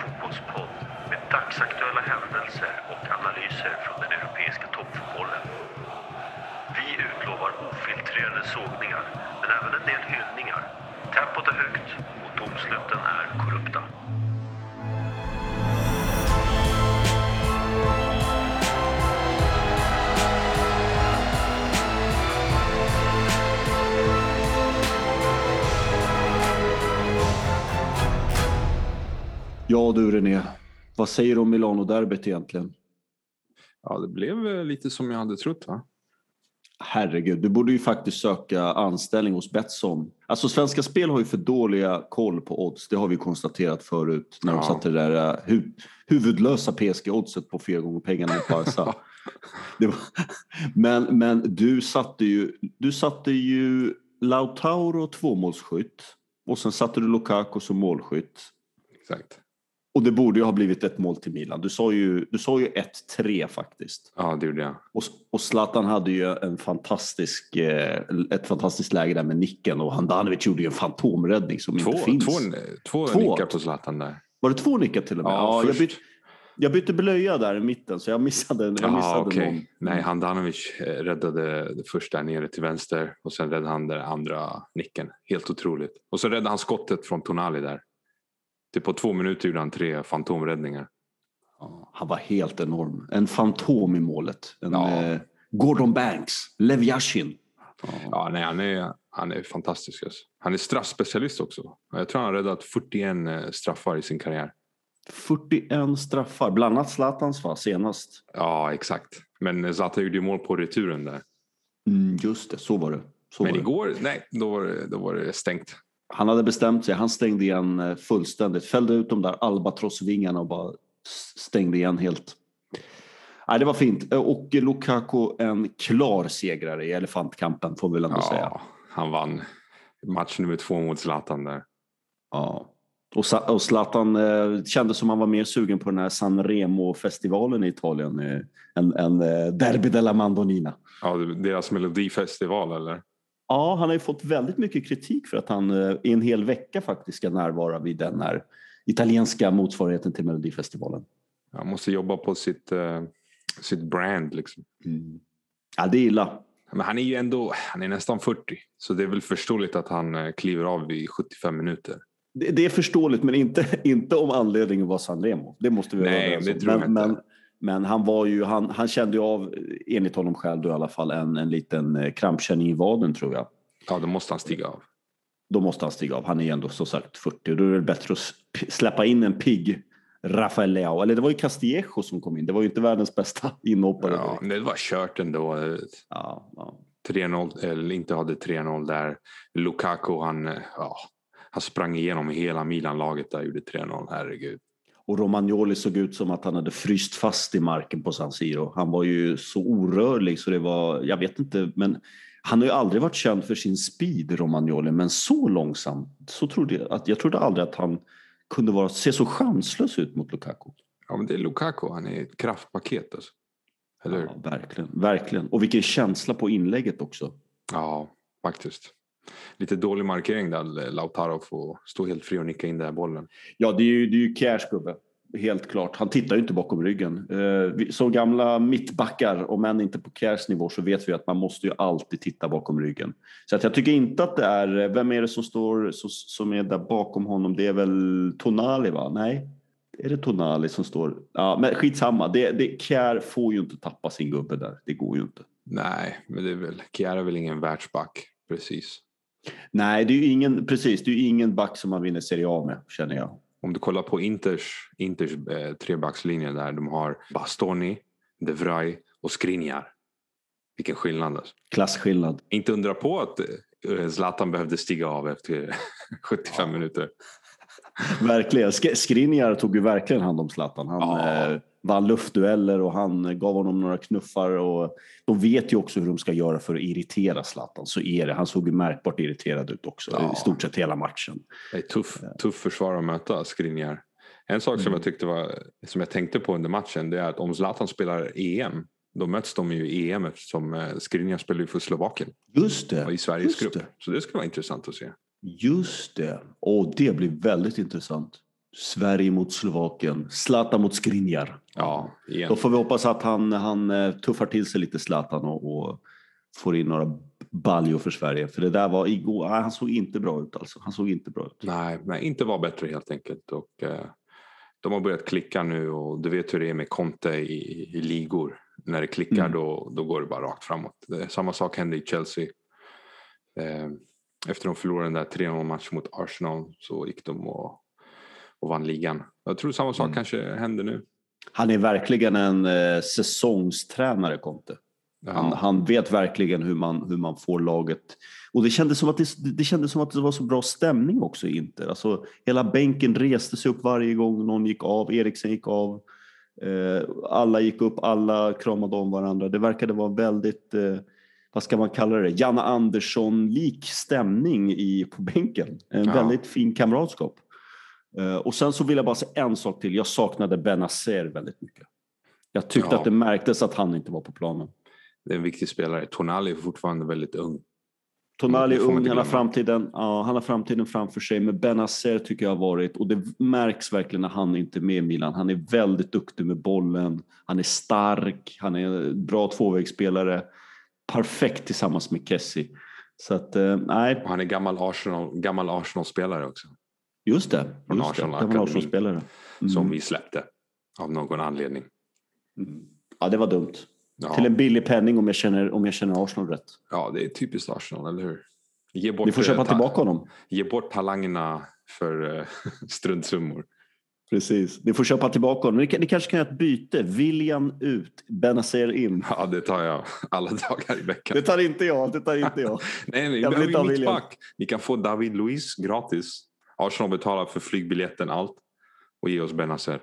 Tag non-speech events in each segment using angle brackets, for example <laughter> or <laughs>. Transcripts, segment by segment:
fotbollspodd med dagsaktuella händelser och analyser från den europeiska toppfotbollen. Vi utlovar ofiltrerade sågningar, men även en del hyllningar. Tempot är högt och domsluten är Ja du René, vad säger du om Milano-derbyt egentligen? Ja, det blev eh, lite som jag hade trott va? Herregud, du borde ju faktiskt söka anställning hos Betsson. Alltså Svenska Spel har ju för dåliga koll på odds. Det har vi konstaterat förut när de Ja. satte det där eh, hu huvudlösa PSG-oddset på fyra gånger pengarna i Barca. <laughs> var, men, men du satte ju, du satte ju Lautaro tvåmålsskytt och sen satte du Lukaku som målskytt. Exakt. Och det borde ju ha blivit ett mål till Milan. Du sa ju, du sa ju 1-3 faktiskt. Ja, det gjorde jag. Och, och Zlatan hade ju en fantastisk, eh, ett fantastiskt läge där med nicken och Handanovic gjorde ju en fantomräddning som Två, inte finns. två, två, Två. nickar på Zlatan där. Var det två nickar till och med? Ja, jag, först. bytte, jag bytte blöja där i mitten så jag missade, jag Ja, missade okej. någon. Nej, Handanovic eh, räddade det första nere till vänster och sen räddade han den andra nicken. Helt otroligt. Och så räddade han skottet från Tonali där. Typ på två minuter gjorde han tre fantomräddningar. Ja, han var helt enorm. En fantom i målet. En, Ja. eh, Gordon Banks, Lev Yashin. Ja. Ja, nej, han är, han är fantastisk. Alltså. Han är straffspecialist också. Jag tror han har räddat 41 eh, straffar i sin karriär. 41 straffar, bland annat Zlatans va, senast. Ja, exakt. Men Zlatan gjorde ju mål på returen där. Mm, just det, så var det. Så Men var det. igår, nej, då var, det, då var det stängt. Han hade bestämt sig. Han stängde igen eh, fullständigt. Fällde ut de där albatrossvingarna och bara stängde igen helt. Nej, det var fint. Eh, Och Lukaku en klar segrare i elefantkampen får vi väl ändå säga. Ja, han vann match nummer två mot Zlatan där. Ja. Och, och Zlatan eh, kändes som han var mer sugen på den här San Remo-festivalen i Italien eh, än, än eh, Derby della Mandonina. Ja, deras melodifestival eller? Ja, han har ju fått väldigt mycket kritik för att han eh, i en hel vecka faktiskt ska närvara vid den här italienska motsvarigheten till Melodifestivalen. Han måste jobba på sitt, eh, sitt brand liksom. Ja, det är illa. Men han är ju ändå, han är nästan 40. Så det är väl förståeligt att han eh, kliver av i 75 minuter. Det, det är förståeligt, men inte, <laughs> inte om anledningen var San Remo. Det måste vi vara Nej, överens om. men, men, men han var ju, han, han kände ju av, enligt honom själv då i alla fall, en, en liten eh, krampkänning i vaden tror jag. Ja, då måste han stiga av. Då måste han stiga av. Han är ju ändå som sagt 40 och då är det bättre att släppa in en pigg Rafael Leao. Eller det var ju Castillejo som kom in. Det var ju inte världens bästa <laughs> inhoppare. Ja, det var kört ändå. Ja, ja. 3-0, eller inte hade 3-0 där. Lukaku, han, ja, han sprang igenom hela Milan-laget där gjorde 3-0. Herregud. Och Romagnoli såg ut som att han hade fryst fast i marken på San Siro. Han var ju så orörlig så det var, jag vet inte, men han har ju aldrig varit känd för sin speed, Romagnoli, men så långsam. Så trodde jag, att, jag trodde aldrig att han kunde vara, se så chanslös ut mot Lukaku. Ja, men det är Lukaku. Han är ett kraftpaket. Alltså. Eller? Ja, verkligen, verkligen. Och vilken känsla på inlägget också. Ja, faktiskt. Lite dålig markering där. Lautaro får stå helt fri och nicka in den här bollen. Ja, det är ju, det är ju Cash gubbe. Helt klart. Han tittar ju inte bakom ryggen. Eh, Som gamla mittbackar, om än inte på Cashs nivå, så vet vi att man måste ju alltid titta bakom ryggen. Så att jag tycker inte att det är... Vem är det som står som, är där bakom honom? Det är väl Tonali, va? Nej? Är det Tonali som står? Ja, men skitsamma. Det, det, Kjär får ju inte tappa sin gubbe där. Det går ju inte. Nej, men det är väl, Chiara är väl ingen världsback. Precis. Nej, det är ju ingen, precis. Det är ju ingen back som man vinner Serie A med, känner jag. Om du kollar på Inters, Inters eh, trebackslinje där. De har Bastoni, De Vrij och Skriniar. Vilken skillnad alltså. Klasskillnad. Inte undra på att eh, Zlatan behövde stiga av efter <laughs> 75 minuter. <laughs> Verkligen. Sk- Skriniar tog ju verkligen hand om Zlatan. Han Ja. eh, vann luftdueller och han gav honom några knuffar. Och de vet ju också hur de ska göra för att irritera Zlatan. Så är det. Han såg ju märkbart irriterad ut också Ja. i stort sett hela matchen. Det är tuff, tuff försvar att möta Skriniar. En sak som jag tyckte var, som jag tänkte på under matchen, det är att om Zlatan spelar EM, då möts de ju i EM eftersom eh, Skriniar spelar ju för Slovakien Just det. och i Sveriges grupp. det. Så det skulle vara intressant att se. Just det. Och det blir väldigt intressant. Sverige mot Slovakien. Zlatan mot Skriniar. Ja, igen. Då får vi hoppas att han, han eh, tuffar till sig lite Zlatan och, och får in några baljor för Sverige. För det där var igår, han såg inte bra ut alltså. Han såg inte bra ut. Nej, nej, inte var bättre helt enkelt. Och, eh, de har börjat klicka nu och du vet hur det är med Conte i, i ligor. När det klickar Mm. då, då går det bara rakt framåt. Samma sak hände i Chelsea. Eh, efter de förlorade den där 3-0 matchen mot Arsenal så gick de och, och vann ligan. Jag tror samma sak Mm. kanske händer nu. Han är verkligen en eh, säsongstränare, Conte. Han, han vet verkligen hur man, hur man får laget... Och det kändes, som att det, det kändes som att det var så bra stämning också i Inter. Alltså, hela bänken reste sig upp varje gång någon gick av. Eriksen gick av. Eh, alla gick upp, alla kramade om varandra. Det verkade vara väldigt, eh, vad ska man kalla det, Janne Andersson-lik stämning i, på bänken. En Ja. väldigt fin kamratskap. Eh, och sen så vill jag bara säga en sak till. Jag saknade Benazer väldigt mycket. Jag tyckte Ja. att det märktes att han inte var på planen. det är en viktig spelare. Tonali är fortfarande väldigt ung. Tonali är ung, han har, framtiden, ja, han har framtiden framför sig. Men Benazer tycker jag har varit, och det märks verkligen när han inte är med i Milan. Han är väldigt duktig med bollen, han är stark, han är en bra tvåvägsspelare. Perfekt tillsammans med Kessie. Så att, eh, nej, Och han är gammal Arsenal, gammal Arsenal-spelare också. just det. Från Just det. Arsenal Gammal Akademi. Arsenal-spelare. Mm. Som vi släppte. Av någon anledning. Mm. Ja, det var dumt. Ja. Till en billig penning om jag känner, om jag känner Arsenal rätt. Ja, det är typiskt Arsenal, eller hur? Ge bort, Vi får eh, köpa ta- tillbaka honom. Ge bort talangerna för uh, <laughs> struntsummor. Precis. Ni får köpa tillbaka honom. Ni, kan- ni kanske kan göra ett byte. William ut, Benazer in. Ja, det tar jag alla dagar i veckan. Det tar inte jag, det tar inte jag. <laughs> nej, nej, jag vi vill inte ha William. Ni kan få David Luiz gratis. Arsenal betalar för flygbiljetten, allt. Och ge oss Benazer.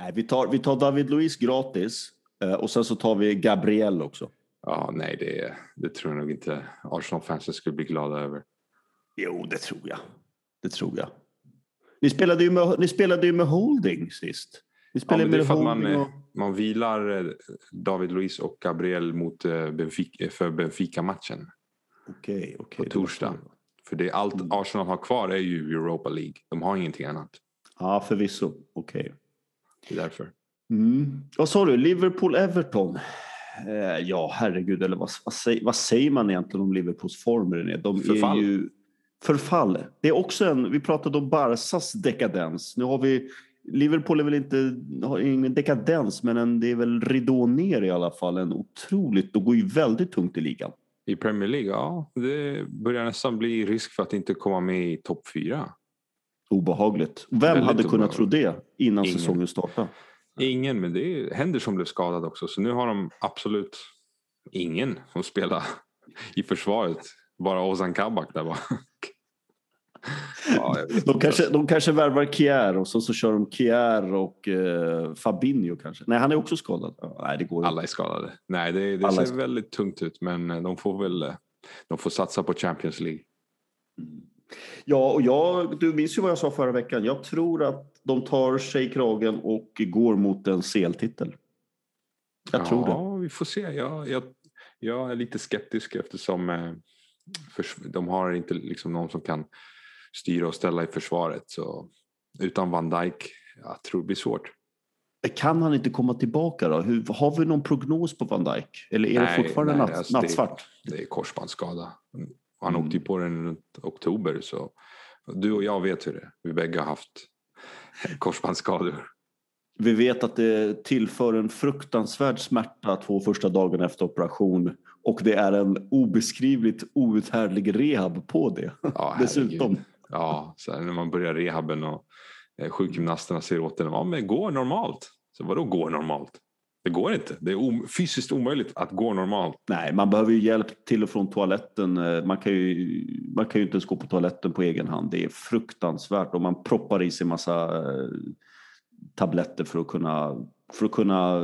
Nej, vi, tar, vi tar David Luiz gratis eh, och sen så tar vi Gabriel också. Ja, nej, det, det tror jag nog inte Arsenal-fansen skulle bli glada över. Jo, det tror jag. Det tror jag. Ni spelade ju med, ni spelade ju med Holding sist. Ni Ja, spelade men det är med för att man, eh, och... man vilar eh, David Luiz och Gabriel mot eh, Benfica, för Benfica-matchen. Okej, okej. på det var torsdag. så. För det allt Mm. Arsenal har kvar är ju Europa League. De har ingenting annat. Ja, förvisso. Okej. Det är därför. Mm. Vad sa du? Liverpool-Everton? Eh, ja, herregud. Eller vad, vad, säger, vad säger man egentligen om Liverpools form? De Förfall. är ju... Förfall. Det är också en... Vi pratade om Barsas dekadens. Nu har vi... Liverpool är väl inte... Har ingen dekadens, men en, det är väl ridå ner i alla fall. En otroligt... De går ju väldigt tungt i ligan. I Premier League, ja. Det börjar nästan bli risk för att inte komma med i topp fyra. Obehagligt. Vem Väldigt hade kunnat tro det innan Ingen. säsongen startade? Ingen, men det är Händer som blev skadad också. Så nu har de absolut ingen som spelar i försvaret. Bara Ozan Kabak där bara. <laughs> ja, De kanske, de kanske värvar Kier och så, så kör de Kier och eh, Fabinho kanske. Nej, han är också skadad. Ja, nej, det går. Alla är skadade. Nej, det, det ser väldigt tungt ut. Men eh, de får väl eh, de får satsa på Champions League. Ja, och jag, du minns ju vad jag sa förra veckan. Jag tror att de tar sig i kragen och går mot en CL-titel. Jag tror det. Ja, vi får se. Jag, jag, jag är lite skeptisk eftersom eh, förs- de har inte liksom någon som kan styra och ställa i försvaret. Så utan Van Dijk, jag tror det blir svårt. Kan han inte komma tillbaka då? Hur, har vi någon prognos på Van Dijk? Eller är Nej, det fortfarande nej, natt, alltså det- nattsvart? Det är korsbandsskada. Han Mm. åkte ju på den runt oktober. Så du och jag vet hur det är. Vi bägge har haft <laughs> korsbandsskador. Vi vet att det tillför en fruktansvärd smärta två första dagarna efter operation och det är en obeskrivligt outhärdlig rehab på det. Ja, <laughs> Dessutom. Ja, så här, när man börjar rehaben och eh, sjukgymnasterna säger åt en, ja men gå normalt. Så vadå gå normalt? Det går inte. Det är om, fysiskt omöjligt att gå normalt. Nej, man behöver ju hjälp till och från toaletten. Eh, man kan, ju, man kan ju inte ens gå på toaletten på egen hand. Det är fruktansvärt och man proppar i sig massa eh, tabletter för att kunna för att kunna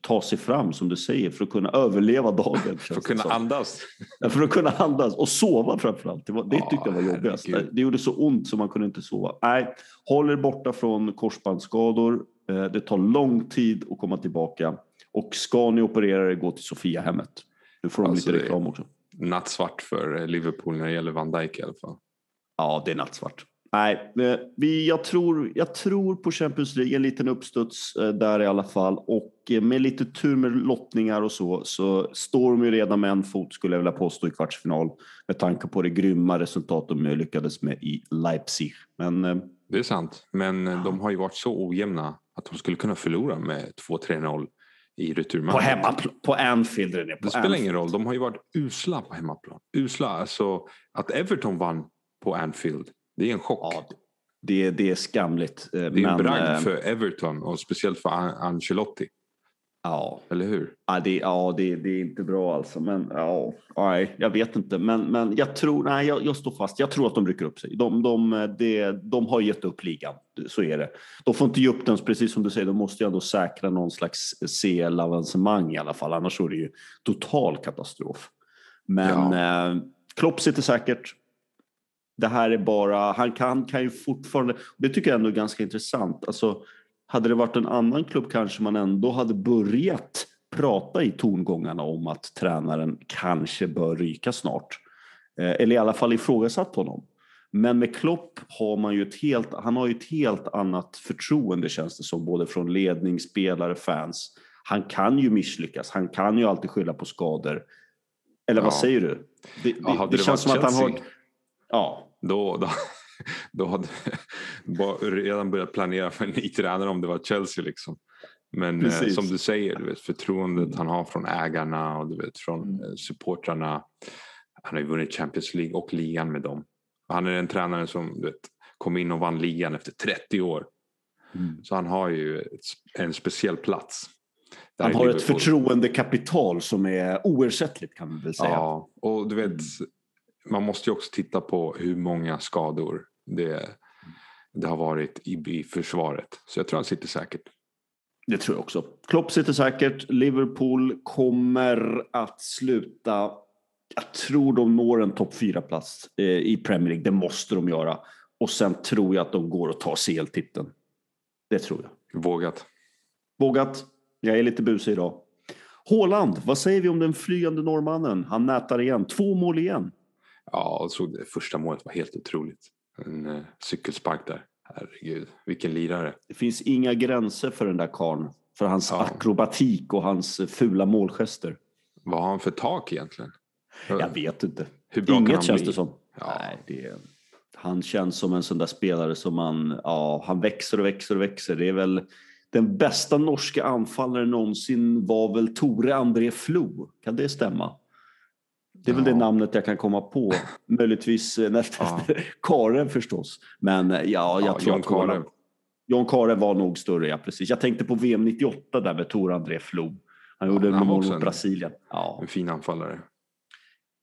ta sig fram som du säger, för att kunna överleva dagen. <laughs> För att kunna andas. För att kunna andas och sova framförallt. Det, var, det tyckte jag var jobbigast. Det gjorde så ont så man kunde inte sova. Nej, håll er borta från korsbandsskador. Eh, Det tar lång tid att komma tillbaka. Och ska ni operera er, gå till Sofiahemmet. Nu får de Alltså, lite reklam också. Nattsvart för Liverpool när det gäller Van Dijk i alla fall. Ja, det är nattsvart. Nej, eh, vi, jag, tror, jag tror på Champions League, en liten uppstuds eh, där i alla fall. Och eh, med lite tur med lottningar och så, så står de ju redan med en fot, skulle jag vilja påstå, i kvartsfinal. Med tanke på det grymma resultat de lyckades med i Leipzig. Men, det är sant, men de har ju varit så ojämna att de skulle kunna förlora med 2-3-0 i returmatchen. På hemmaplan, på Anfield. Det, på det spelar ingen roll, de har ju varit usla på hemmaplan. Usla, alltså att Everton vann på Anfield det är en chock. Ja, det, det är skamligt. Eh, det är men, en bragd äh, för Everton och speciellt för Ancelotti. Ja. Eller hur? Ja, det, ja det, det är inte bra alltså. Men ja, nej, jag vet inte. Men, men jag tror, nej, jag, jag står fast. Jag tror att de rycker upp sig. De, de, de, de har gett upp ligan. Så är det. De får inte ge upp den, precis som du säger. De måste ju ändå säkra någon slags CL-avancemang i alla fall. Annars är det ju total katastrof. Men ja. eh, Klopp sitter säkert det här är bara, han kan, kan ju fortfarande, det tycker jag ändå är ganska intressant. Alltså, hade det varit en annan klubb kanske man ändå hade börjat prata i tongångarna om att tränaren kanske bör ryka snart. Eh, eller i alla fall ifrågasatt honom. Men med Klopp har man ju ett helt, han har ju ett helt annat förtroende känns det som, både från ledning, spelare, fans. Han kan ju misslyckas, han kan ju alltid skylla på skador. Eller ja. vad säger du? Det, det, ja, det, det känns som att han har... Ja, då, då, <laughs> då hade <laughs> jag redan börjat planera för en ny tränare om det var Chelsea. Liksom. Men eh, som du säger, du vet, förtroendet han har från ägarna och du vet, från mm. Eh, supportrarna. Han har ju vunnit Champions League och ligan med dem. Han är en tränare som du vet, kom in och vann ligan efter 30 år. Mm. Så han har ju en speciell plats. Han har ett förtroendekapital som är oersättligt kan man väl säga. Ja, och du vet, mm man måste ju också titta på hur många skador det, det har varit i, i försvaret. Så jag tror han sitter säkert. Det tror jag också. Klopp sitter säkert. Liverpool kommer att sluta. Jag tror de når en topp fyra plats eh, i Premier League. Det måste de göra. Och sen tror jag att de går och tar CL-titeln. Det tror jag. Vågat. Vågat. Jag är lite busig idag. Håland, vad säger vi om den flygande norrmannen? Han nätar igen. Två mål igen. Ja, jag såg det första målet var helt otroligt. En uh, cykelspark där. Herregud, vilken lirare. Det finns inga gränser för den där karln. För hans ja. akrobatik och hans fula målgester. Vad har han för tak egentligen? Jag vet inte. Inget känns bli? det som. Ja. Nej, det han känns som en sån där spelare som man, ja, han växer och växer och växer. Det är väl den bästa norska anfallaren någonsin var väl Tore André Flo. Kan det stämma? Det är väl det namnet jag kan komma på. <laughs> Möjligtvis eh, nästan ja. <laughs> Karen förstås. Men eh, ja, jag ja, tror John att Kare. John Kare var nog större, ja precis. Jag tänkte på VM 98 där med Tor André Flo. Han gjorde ja, mål mot Brasilien. Ja. En fin anfallare.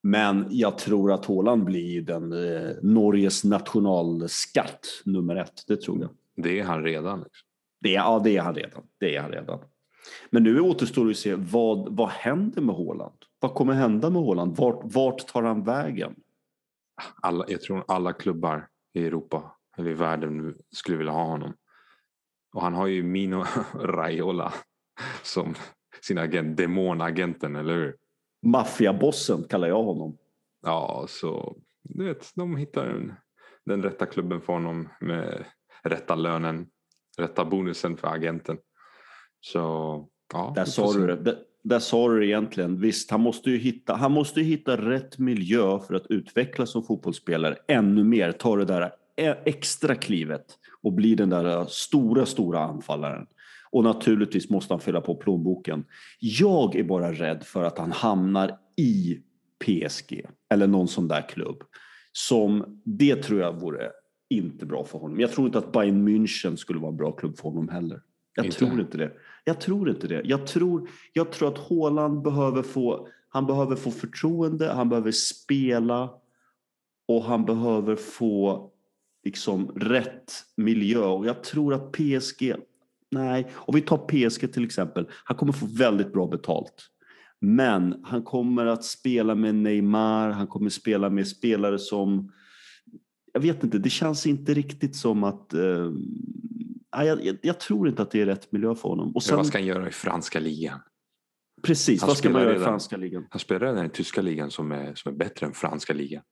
Men jag tror att Håland blir den eh, Norges nationalskatt nummer ett. Det tror jag. Det är han redan. Liksom. Det, ja, det är han redan. Det är han redan. Men nu återstår det att se vad, vad händer med Håland? Vad kommer hända med Håland? Vart, vart tar han vägen? Alla, jag tror alla klubbar i Europa eller i världen skulle vilja ha honom. Och han har ju Mino <laughs> Raiola som sin agent, demonagenten, eller hur? Maffiabossen kallar jag honom. Ja, så du vet, de hittar en, den rätta klubben för honom med rätta lönen, rätta bonusen för agenten. Så ja. Där sa du det. Där sa du egentligen. Visst, han måste ju hitta, han måste ju hitta rätt miljö för att utvecklas som fotbollsspelare ännu mer. Ta det där extra klivet och bli den där stora, stora anfallaren. Och naturligtvis måste han fylla på plånboken. Jag är bara rädd för att han hamnar i PSG eller någon sån där klubb. Som, det tror jag vore inte bra för honom. Jag tror inte att Bayern München skulle vara en bra klubb för honom heller. Jag inte. tror inte det. Jag tror inte det. Jag tror, jag tror att Håland behöver få, han behöver få förtroende, han behöver spela och han behöver få liksom rätt miljö. Och jag tror att PSG, nej, om vi tar PSG till exempel, han kommer få väldigt bra betalt. Men han kommer att spela med Neymar, han kommer spela med spelare som jag vet inte, det känns inte riktigt som att eh, jag, jag, jag, tror inte att det är rätt miljö för honom. Och sen, vad ska han göra i franska ligan? Precis, han vad ska man göra i franska ligan? Han spelar redan i tyska ligan som är, som är bättre än franska ligan.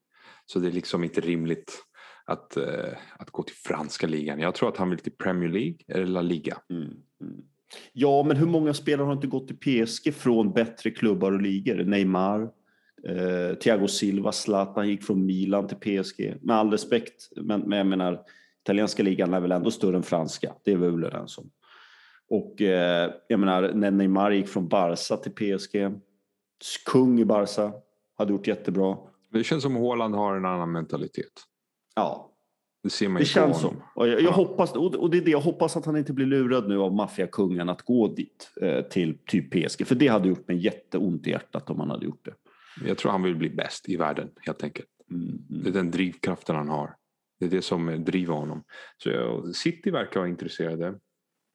Så det är liksom inte rimligt att, eh, att gå till franska ligan. Jag tror att han vill till Premier League eller La Liga. Mm, mm. Ja, men hur många spelare har inte gått till PSG från bättre klubbar och ligor? Neymar, eh, Thiago Silva, Zlatan gick från Milan till PSG. Med all respekt, men, men jag menar, italienska ligan är väl ändå större än franska. Det är vi väl överens om. Och eh, jag menar, när Neymar gick från Barca till PSG, kung i Barca, hade gjort jättebra. Det känns som Håland har en annan mentalitet. Ja, Det ser man ju på känns honom. Och jag, jag Ja. hoppas, och det är det, jag hoppas att han inte blir lurad nu av maffiakungen att gå dit eh, till typ PSG. För det hade gjort mig jätteont i hjärtat om han hade gjort det. Jag tror han vill bli bäst i världen helt enkelt. Mm, Det är mm. den drivkraften han har. Det är det som driver honom. Så City verkar vara intresserade.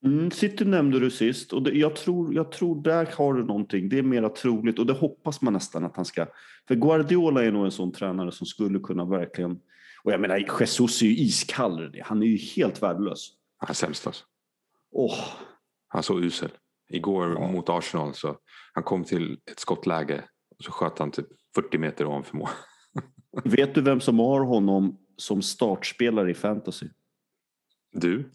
Mm, City nämnde du sist och det, jag, tror, jag tror där har du någonting. Det är mera troligt och det hoppas man nästan att han ska. För Guardiola är nog en sån tränare som skulle kunna verkligen. Och jag menar Jesus är ju iskall. Han är ju helt värdelös. Han är sämst alltså. Åh, Han är så usel. Igår Ja. mot Arsenal så han kom till ett skottläge och så sköt han typ 40 meter ovanför mål. <laughs> vet du vem som har honom som startspelare i fantasy? Du?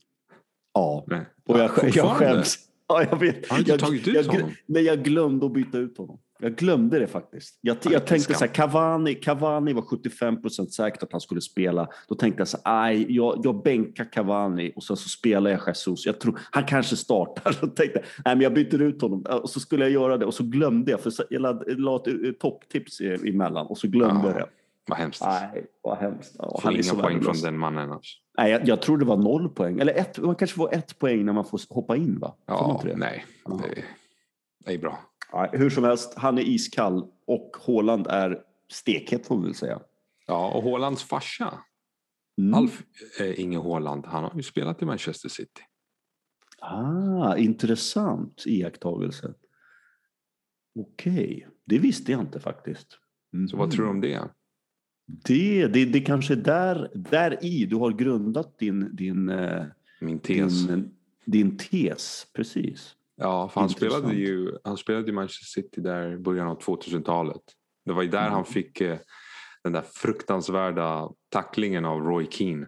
Ja, Nej. och jag, jag skäms. Ja, jag vet. Har du inte jag, tagit ut jag, honom? Nej, jag glömde att byta ut honom. Jag glömde det faktiskt. Jag, Ja, jag tänkte så här, Cavani, Cavani var 75 procent säkert att han skulle spela. Då tänkte jag så här, aj, jag, jag bänkar Cavani och sen så spelar jag Jesus. Jag tror, han kanske startar. <laughs> Så tänkte jag, nej men jag byter ut honom. Och så skulle jag göra det och så glömde jag, för jag la, jag la ett topptips emellan och så glömde Ja, jag det. Vad hemskt. Nej, vad hemskt. Ja, Får inga poäng från den mannen. Alltså. Nej, jag, jag tror det var noll poäng. Eller ett, man kanske får ett poäng när man får hoppa in va? Får man Ja, nej. Ja. Det, det är bra. Nej, hur som helst, han är iskall och Håland är stekhet får vi väl säga. Ja, och Hålands farsa, Mm. Alf eh, Inge Håland, han har ju spelat i Manchester City. Ah, intressant iakttagelse. Okej, det visste jag inte faktiskt. Så vad tror du om det? Det, det, det kanske är där, där i du har grundat din, din, eh, Min tes. din, din tes. Precis. Ja, för han Intressant. spelade ju han spelade i Manchester City där i början av 2000-talet. Det var ju där Mm. han fick eh, den där fruktansvärda tacklingen av Roy Keane.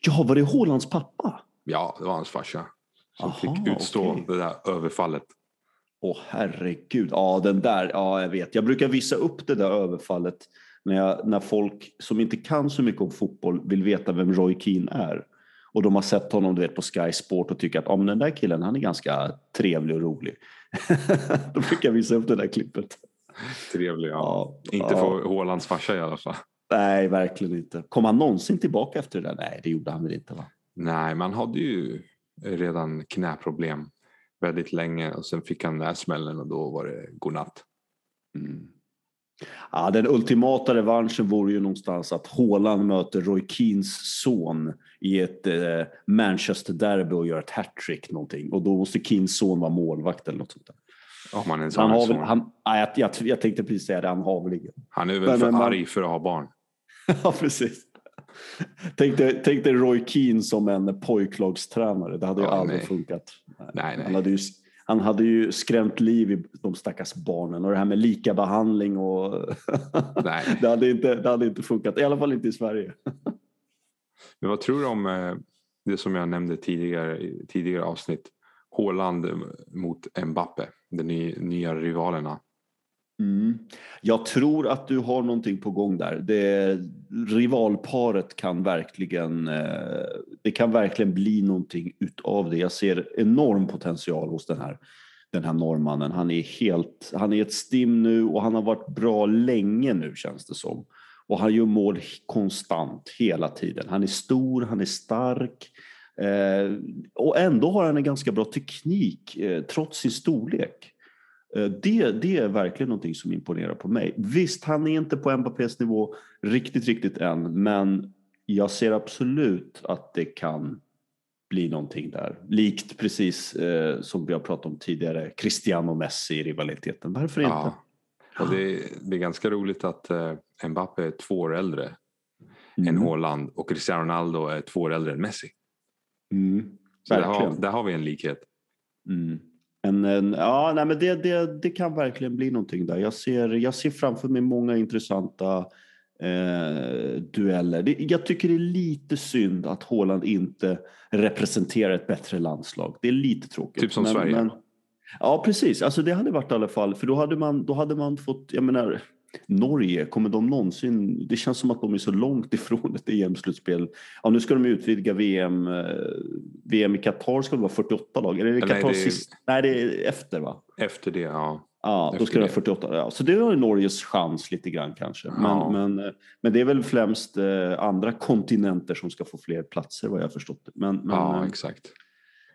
Ja, var det Hålands pappa? Ja, det var hans farsa. Som Aha, fick utstå okej. det där överfallet. Åh herregud, ja den där, ja jag vet. Jag brukar visa upp det där överfallet när, jag, när folk som inte kan så mycket om fotboll vill veta vem Roy Keane är. Och de har sett honom du vet, på Sky Sport och tycker att ah, men den där killen han är ganska trevlig och rolig. <laughs> Då brukar jag visa upp det där klippet. Trevlig, ja. Inte ja. för Hålands farsa i alla fall. Nej, verkligen inte. Kom han någonsin tillbaka efter det där? Nej, det gjorde han väl inte va? Nej, man hade ju redan knäproblem väldigt länge och sen fick han den här smällen och då var det godnatt. Mm. Ja, den ultimata revanschen vore ju någonstans att Haaland möter Roy Keens son i ett eh, Manchester-derby och gör ett hattrick någonting. Och då måste Keens son vara målvakt eller något sånt där. Om man han har väl, han, nej, jag, jag, jag tänkte precis säga det, han har väl ingen. Han är väl Men- för men arg för att ha barn. <laughs> ja, precis. Tänk dig, tänk dig Roy Keane som en pojklagstränare. Det hade ju Ja, aldrig nej. funkat. Nej, nej. Han, hade ju, han hade ju skrämt liv i de stackars barnen och det här med lika behandling och <laughs> Nej. det, hade inte, det hade inte funkat. I alla fall inte i Sverige. <laughs> Men vad tror du om eh, det som jag nämnde tidigare i tidigare avsnitt? Håland mot Mbappe, de ny, nya rivalerna. Mm. Jag tror att du har någonting på gång där. Det, rivalparet kan verkligen, eh, det kan verkligen bli någonting utav det. Jag ser enorm potential hos den här, den här norrmannen. Han är helt, han är ett stim nu och han har varit bra länge nu känns det som. Och han gör mål konstant hela tiden. Han är stor, han är stark. Eh, och ändå har han en ganska bra teknik eh, trots sin storlek. Eh, Det, det är verkligen någonting som imponerar på mig. Visst, han är inte på Mbappés nivå riktigt, riktigt än, men jag ser absolut att det kan bli någonting där. Likt precis eh, som vi har pratat om tidigare, Cristiano Messi i rivaliteten. Varför inte? Ja. Och det, det är ganska roligt att eh, Mbappe är två år äldre än Mm. Håland och Cristiano Ronaldo är två år äldre än Messi. Mm. Så där har, där har vi en likhet. Mm. En, en, ja, nej, men det, det, det kan verkligen bli någonting där. Jag ser, jag ser framför mig många intressanta eh, dueller. Det, jag tycker det är lite synd att Håland inte representerar ett bättre landslag. Det är lite tråkigt. Typ som Sverige. ja, precis. Alltså det hade varit i alla fall, för då hade man, då hade man fått, jag menar, Norge, kommer de någonsin... Det känns som att de är så långt <laughs> ifrån ett EM-slutspel. Ja, nu ska de utvidga VM. VM i Qatar ska det vara 48 lag. Eller är det Qatar nej, det sist? Nej, det är efter va? Efter det, ja. Ja, då ska det vara 48. Ja, så det var Norges chans lite grann kanske. Men, Ja. men, men det är väl främst eh, andra kontinenter som ska få fler platser vad jag har förstått det. Men, men ja, eh, exakt.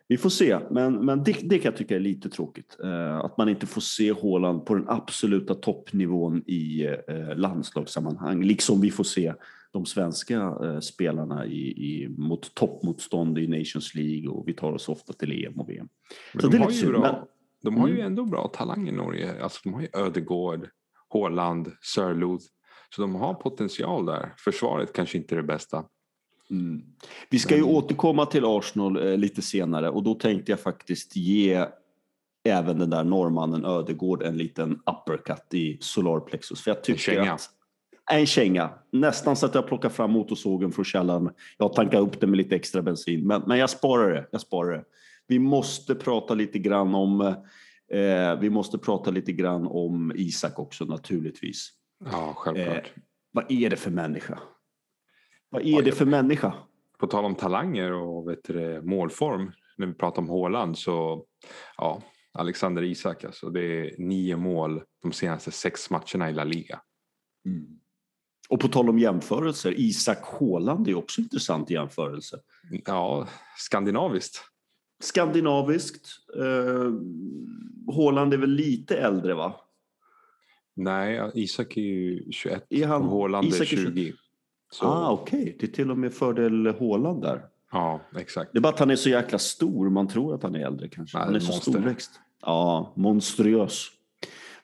Vi får se. Men, men det, det kan jag tycka är lite tråkigt. Eh, att man inte får se Haaland på den absoluta toppnivån i eh, landslagssammanhang. Liksom vi får se de svenska eh, spelarna i, i, mot toppmotstånd i Nations League och vi tar oss ofta till EM och VM. Men Så de det är har ju bra, men- De har ju Mm. ändå bra talang i Norge. Alltså, de har ju Ödegård, Haaland, Sörloth. Så de har potential där. Försvaret kanske inte är det bästa. Mm. Vi ska ju Men- återkomma till Arsenal eh, lite senare och då tänkte jag faktiskt ge även den där norrmannen Ödegård en liten uppercut i solarplexus. För jag tycker känga. att en känga. Nästan så att jag plockar fram motorsågen från källaren. Jag tankar upp den med lite extra bensin. Men, men jag sparar det. Jag sparar det. Vi måste prata lite grann om eh, vi måste prata lite grann om Isak också naturligtvis. Ja, självklart. Vad är det för människa? Vad är det för människa? På tal om talanger och vet du, målform. När vi pratar om Haaland så ja, Alexander Isak alltså. Det är nio mål de senaste sex matcherna i La Liga. Mm. Och på tal om jämförelser, Isak Haaland är också en intressant jämförelse. Ja, skandinaviskt. Skandinaviskt. Eh, Haaland är väl lite äldre va? Nej, Isak är ju 21 Är han- och Haaland är Isak är 20. Så, Ah, Okej, det är till och med fördel Haaland där. Ja, exakt. Det är bara att han är så jäkla stor, man tror att han är äldre kanske. Nej, Han är så monster. storväxt. Ja, monstruös.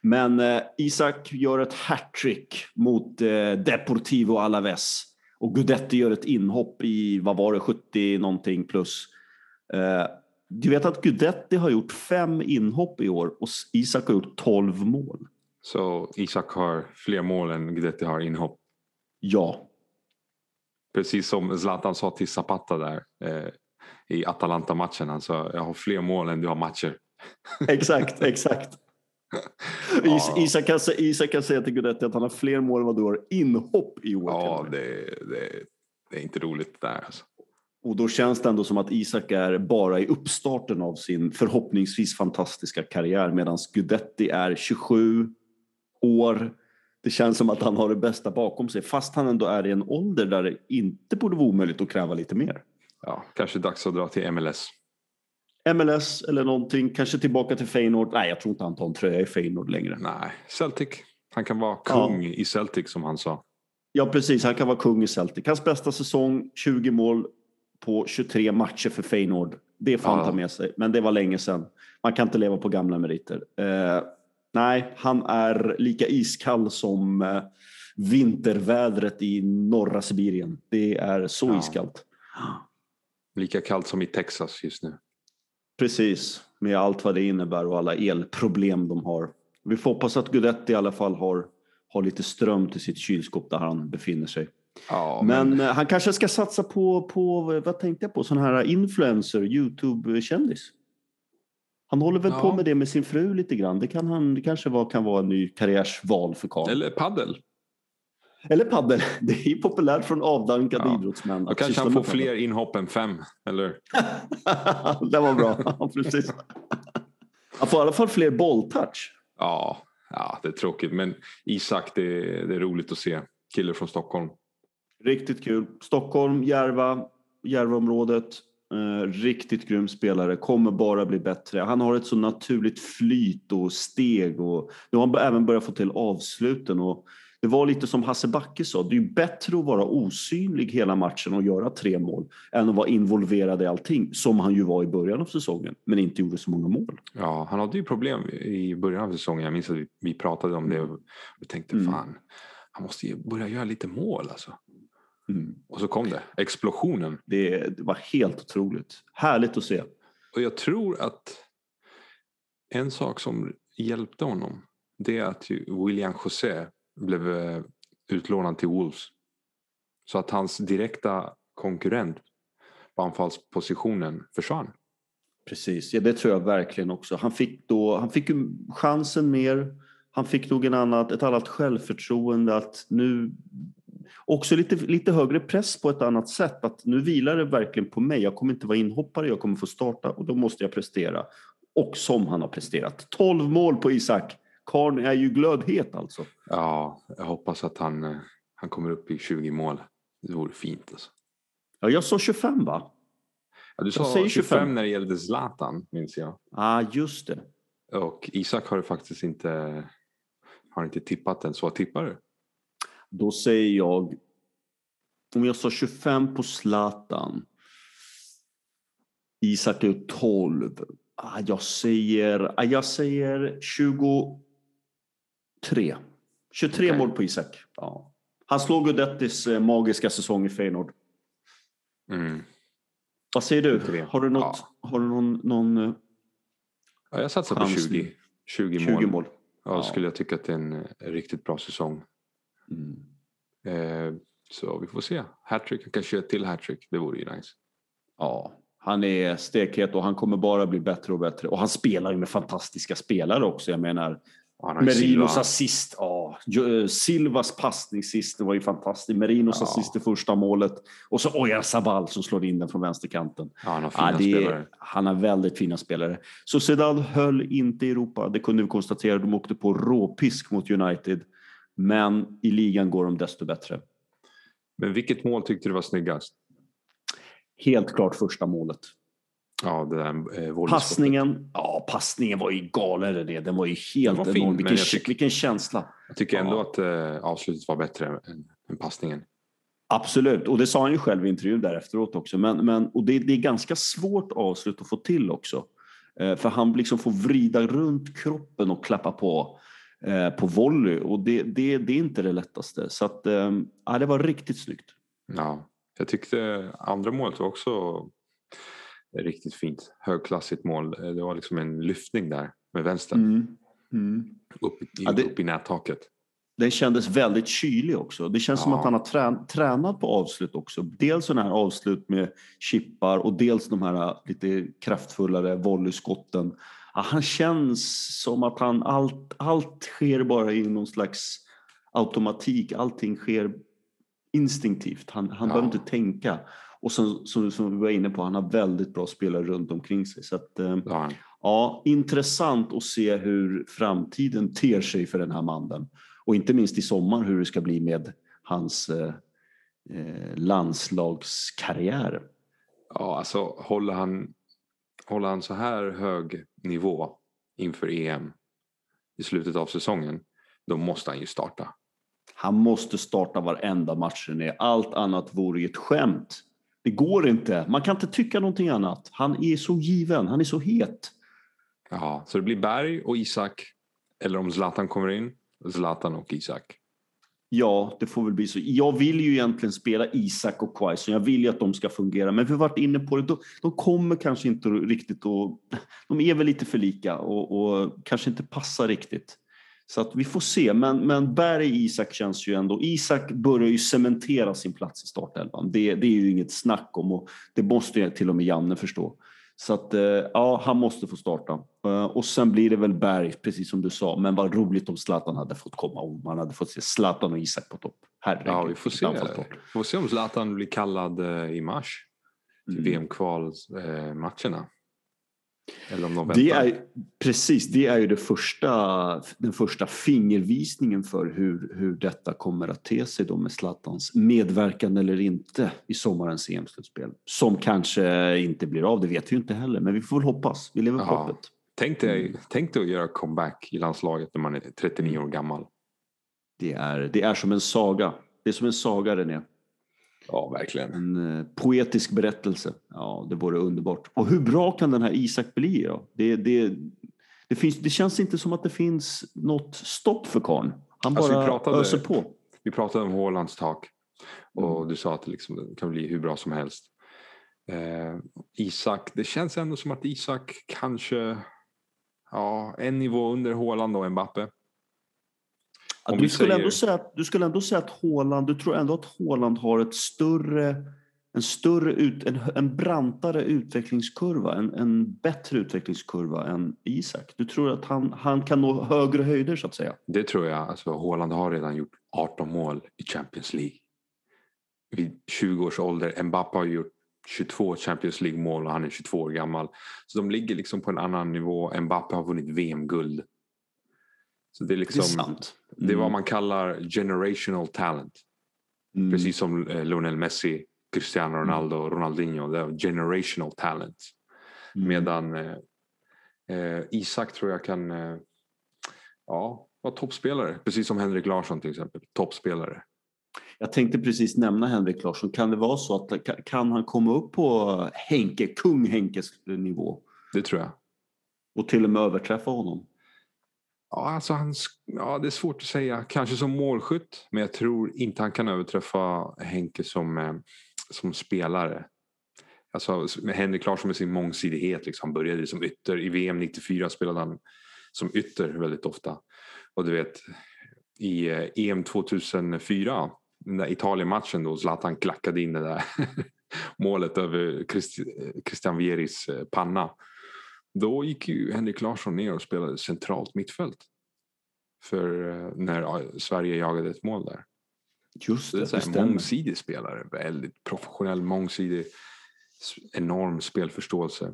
Men eh, Isak gör ett hattrick mot eh, Deportivo Alaves. Och Gudetti gör ett inhopp i, vad var det, 70 någonting plus. Eh, du vet att Gudetti har gjort fem inhopp i år och Isak har gjort 12 mål. Så Isak har fler mål än Guidetti har inhopp. Ja, Precis som Zlatan sa till Zapata där eh, i Atalanta-matchen. Han sa jag har fler mål än du har matcher. <laughs> exakt, exakt. Is, Isak, kan, Isak kan säga till Gudetti att han har fler mål än vad du har inhopp i år. Ja, det, det, det är inte roligt där. Alltså. Och då känns det ändå som att Isak är bara i uppstarten av sin förhoppningsvis fantastiska karriär medan Gudetti är 27 år. Det känns som att han har det bästa bakom sig fast han ändå är i en ålder där det inte borde vara omöjligt att kräva lite mer. Ja, kanske dags att dra till MLS. MLS eller någonting, kanske tillbaka till Feyenoord. Nej, jag tror inte han tar en tröja i Feyenoord längre. Nej, Celtic. Han kan vara kung i Celtic som han sa. Ja, precis. Han kan vara kung i Celtic. Hans bästa säsong, 20 mål på 23 matcher för Feyenoord. Det får han Ja. ta med sig, men det var länge sedan. Man kan inte leva på gamla meriter. Eh, nej, han är lika iskall som eh, vintervädret i norra Sibirien. Det är så Ja. iskallt. Lika kallt som i Texas just nu. Precis, med allt vad det innebär och alla elproblem de har. Vi får hoppas att Gudetti i alla fall har, har lite ström till sitt kylskåp där han befinner sig. Ja, Men eh, han kanske ska satsa på, på vad tänkte jag på, sån här influencer, Youtube-kändis. Han håller väl Ja. på med det med sin fru lite grann. Det, kan han, det kanske var, kan vara en ny karriärsval för Karl. Eller, Eller paddel. paddel. <laughs> Det är populärt från avdankade Ja. idrottsmän. Då kanske han får paddel. fler inhopp än fem. Eller? <laughs> det var bra. Precis. Han får i alla fall fler bolltouch. Ja, ja, det är tråkigt. Men Isak, det, det är roligt att se. Kille från Stockholm. Riktigt kul. Stockholm, Järva, Järvaområdet. Eh, riktigt grym spelare. Kommer bara bli bättre. Han har ett så naturligt flyt och steg. Och, nu har han även börjat få till avsluten. Och det var lite som Hasse Backe sa. Det är bättre att vara osynlig hela matchen och göra tre mål än att vara involverad i allting. Som han ju var i början av säsongen. Men inte gjorde så många mål. Ja, han hade ju problem i början av säsongen. Jag minns att vi, vi pratade om det och vi tänkte Mm. fan, han måste ju börja göra lite mål alltså. Mm. Och så kom det, explosionen. Det, det var helt otroligt. Härligt att se. Och jag tror att en sak som hjälpte honom det är att William José blev eh, utlånad till Wolves. Så att hans direkta konkurrent på anfallspositionen försvann. Precis, ja, det tror jag verkligen också. Han fick, då, han fick chansen mer. Han fick nog en annat, ett annat självförtroende att nu också lite, lite högre press på ett annat sätt. Att nu vilar det verkligen på mig. Jag kommer inte vara inhoppare, jag kommer få starta och då måste jag prestera. Och som han har presterat. 12 mål på Isak. Karn är ju glödhet alltså. Ja, jag hoppas att han, eh, han kommer upp i 20 mål. Det vore fint alltså. Ja, jag sa 25 va? Ja, du sa säger 25 25. när det gällde Zlatan, minns jag. Ja, ah, just det. Och Isak har faktiskt inte, har inte tippat den. Så tippar du? Då säger jag, om jag sa 25 på Zlatan. Isak är 12. Ah, jag säger, ah, jag säger 23. 23 Okej. mål på Isak. Ja. Han slog Gudettis eh, magiska säsong i Feyenoord. Mm. Vad säger du? 23. Har du, något, har du någon, någon eh, Ja, jag satsar på Chans 20, 20 mål. 20 mål? Ja, Ja. skulle jag tycka att det är en eh, riktigt bra säsong. Mm. Eh, så vi får se. Hattrick, han kanske gör ett till hattrick. Det vore ju nice. Ja, han är stekhet och han kommer bara bli bättre och bättre. Och han spelar ju med fantastiska spelare också. Jag menar, ju Silva. Merinos assist, ja. Eh, Silvas passning sist, det var ju fantastiskt. Merinos Ja. assist i första målet. Och så Oyarzabal som slår in den från vänsterkanten. Ja, han har fina Ja, det spelare. han har väldigt fina spelare. Så Sedal höll inte i Europa, det kunde vi konstatera. De åkte på råpisk mot United. Men i ligan går de desto bättre. Men vilket mål tyckte du var snyggast? Helt klart första målet. Ja, det där eh. Passningen, ja passningen var ju galen det. Den var ju helt var fin, enorm. Vilken, tycker- vilken känsla. Jag tycker ändå Ja. att eh, avslutet var bättre än, än passningen. Absolut, och det sa han ju själv i intervjun där efteråt också. Men, men, och det, det är ganska svårt avslut att få till också. Eh, för han liksom får vrida runt kroppen och klappa på eh, på volley och det, det, det är inte det lättaste. Så att, eh, det var riktigt snyggt. Ja, jag tyckte andra målet var också riktigt fint. Högklassigt mål. Eh, Det var liksom en lyftning där med vänstern upp, i, Ja, det- upp i nättaket. Den kändes väldigt kylig också. Det känns som Ja. att han har trän, tränat på avslut också. Dels sådana här avslut med chippar och dels de här lite kraftfullare volleyskotten. Ja, han känns som att han allt, allt sker bara i någon slags automatik. Allting sker instinktivt. Han, han Ja. behöver inte tänka. Och som, som, som vi var inne på, han har väldigt bra spelare runt omkring sig. Så att, eh, har han. Ja, intressant att se hur framtiden ter sig för den här mannen. Och inte minst i sommar hur det ska bli med hans eh, eh, landslagskarriär. Ja, alltså håller han, håller han så här hög nivå inför EM i slutet av säsongen, då måste han ju starta. Han måste starta varenda match ner. Allt annat vore ju ett skämt. Det går inte. Man kan inte tycka någonting annat. Han är så given. Han är så het. Ja, så det blir Berg och Isak. Eller om Zlatan kommer in, Zlatan och Isak. Ja, det får väl bli så. Jag vill ju egentligen spela Isak och Quaison. Jag vill ju att de ska fungera. Men vi har varit inne på det. De, de kommer kanske inte riktigt att... De är väl lite för lika och, och kanske inte passar riktigt. Så att vi får se. Men, men Berg Isak känns ju ändå... Isak börjar ju cementera sin plats i startelvan. Det, det är ju inget snack om och det måste ju till och med Janne förstå. Så att eh, ja, han måste få starta. Eh, Och sen blir det väl Berg, precis som du sa. Men vad roligt om Zlatan hade fått komma. Om man hade fått se Zlatan och Isak på topp. Herregud. Ja, vi får se. Vi får se om Zlatan blir kallad eh, i mars till Mm. VM-kvalmatcherna. Eller om de Det väntar. är, precis, det är ju det första, den första fingervisningen för hur, hur detta kommer att te sig då med Zlatans medverkan eller inte i sommarens EM-slutspel. Som kanske inte blir av, det vet vi ju inte heller, men vi får väl hoppas. Vi lever på Ja. hoppet. Tänk dig, tänk dig att göra comeback i landslaget när man är 39 år gammal. Det är, det är som en saga. Det är som en saga, René. Ja, verkligen. En eh, poetisk berättelse. Ja, det vore underbart. Och hur bra kan den här Isak bli då? Det, det, det, finns, det känns inte som att det finns något stopp för karln. Han Alltså, bara pratade- öser på. Vi pratade om Hålands tak och Mm. du sa att det liksom kan bli hur bra som helst. Eh, Isak, det känns ändå som att Isak kanske ja, en nivå under Håland och Mbappe. Ja, du, skulle säger... ändå säga att, du skulle ändå säga att Håland, du tror ändå att Håland har ett större, en, större ut, en, en brantare utvecklingskurva, en, en bättre utvecklingskurva än Isak? Du tror att han, han kan nå högre höjder så att säga? Det tror jag. Alltså, Håland har redan gjort 18 mål i Champions League. Vid 20 års ålder. Mbappé har gjort 22 Champions League-mål och han är 22 år gammal. Så de ligger liksom på en annan nivå. Mbappé har vunnit VM-guld. Så det är liksom, det är, sant. Mm. det är vad mm. man kallar generational talent. Mm. Precis som eh, Lionel Messi, Cristiano mm. Ronaldo, mm. Ronaldinho. Det är generational talent. Mm. Medan eh, eh, Isak tror jag kan eh, ja, vara toppspelare. Precis som Henrik Larsson till exempel. Toppspelare. Jag tänkte precis nämna Henrik Larsson. Kan det vara så att kan han komma upp på Henke, kung Henkes nivå? Det tror jag. Och till och med överträffa honom? Ja, alltså han, ja, det är svårt att säga. Kanske som målskytt, men jag tror inte han kan överträffa Henke som, eh, som spelare. Alltså, Henrik Larsson med sin mångsidighet. Liksom, han började som ytter. I VM 94 spelade han som ytter väldigt ofta. Och du vet, i eh, EM 2004, den där Italien-matchen då Zlatan klackade in det där <laughs> målet över Christian Vieris eh, panna. Då gick ju Henrik Larsson ner och spelade centralt mittfält. För eh, när Sverige jagade ett mål där. Just det, det är en mångsidig spelare. Väldigt professionell, mångsidig, enorm spelförståelse.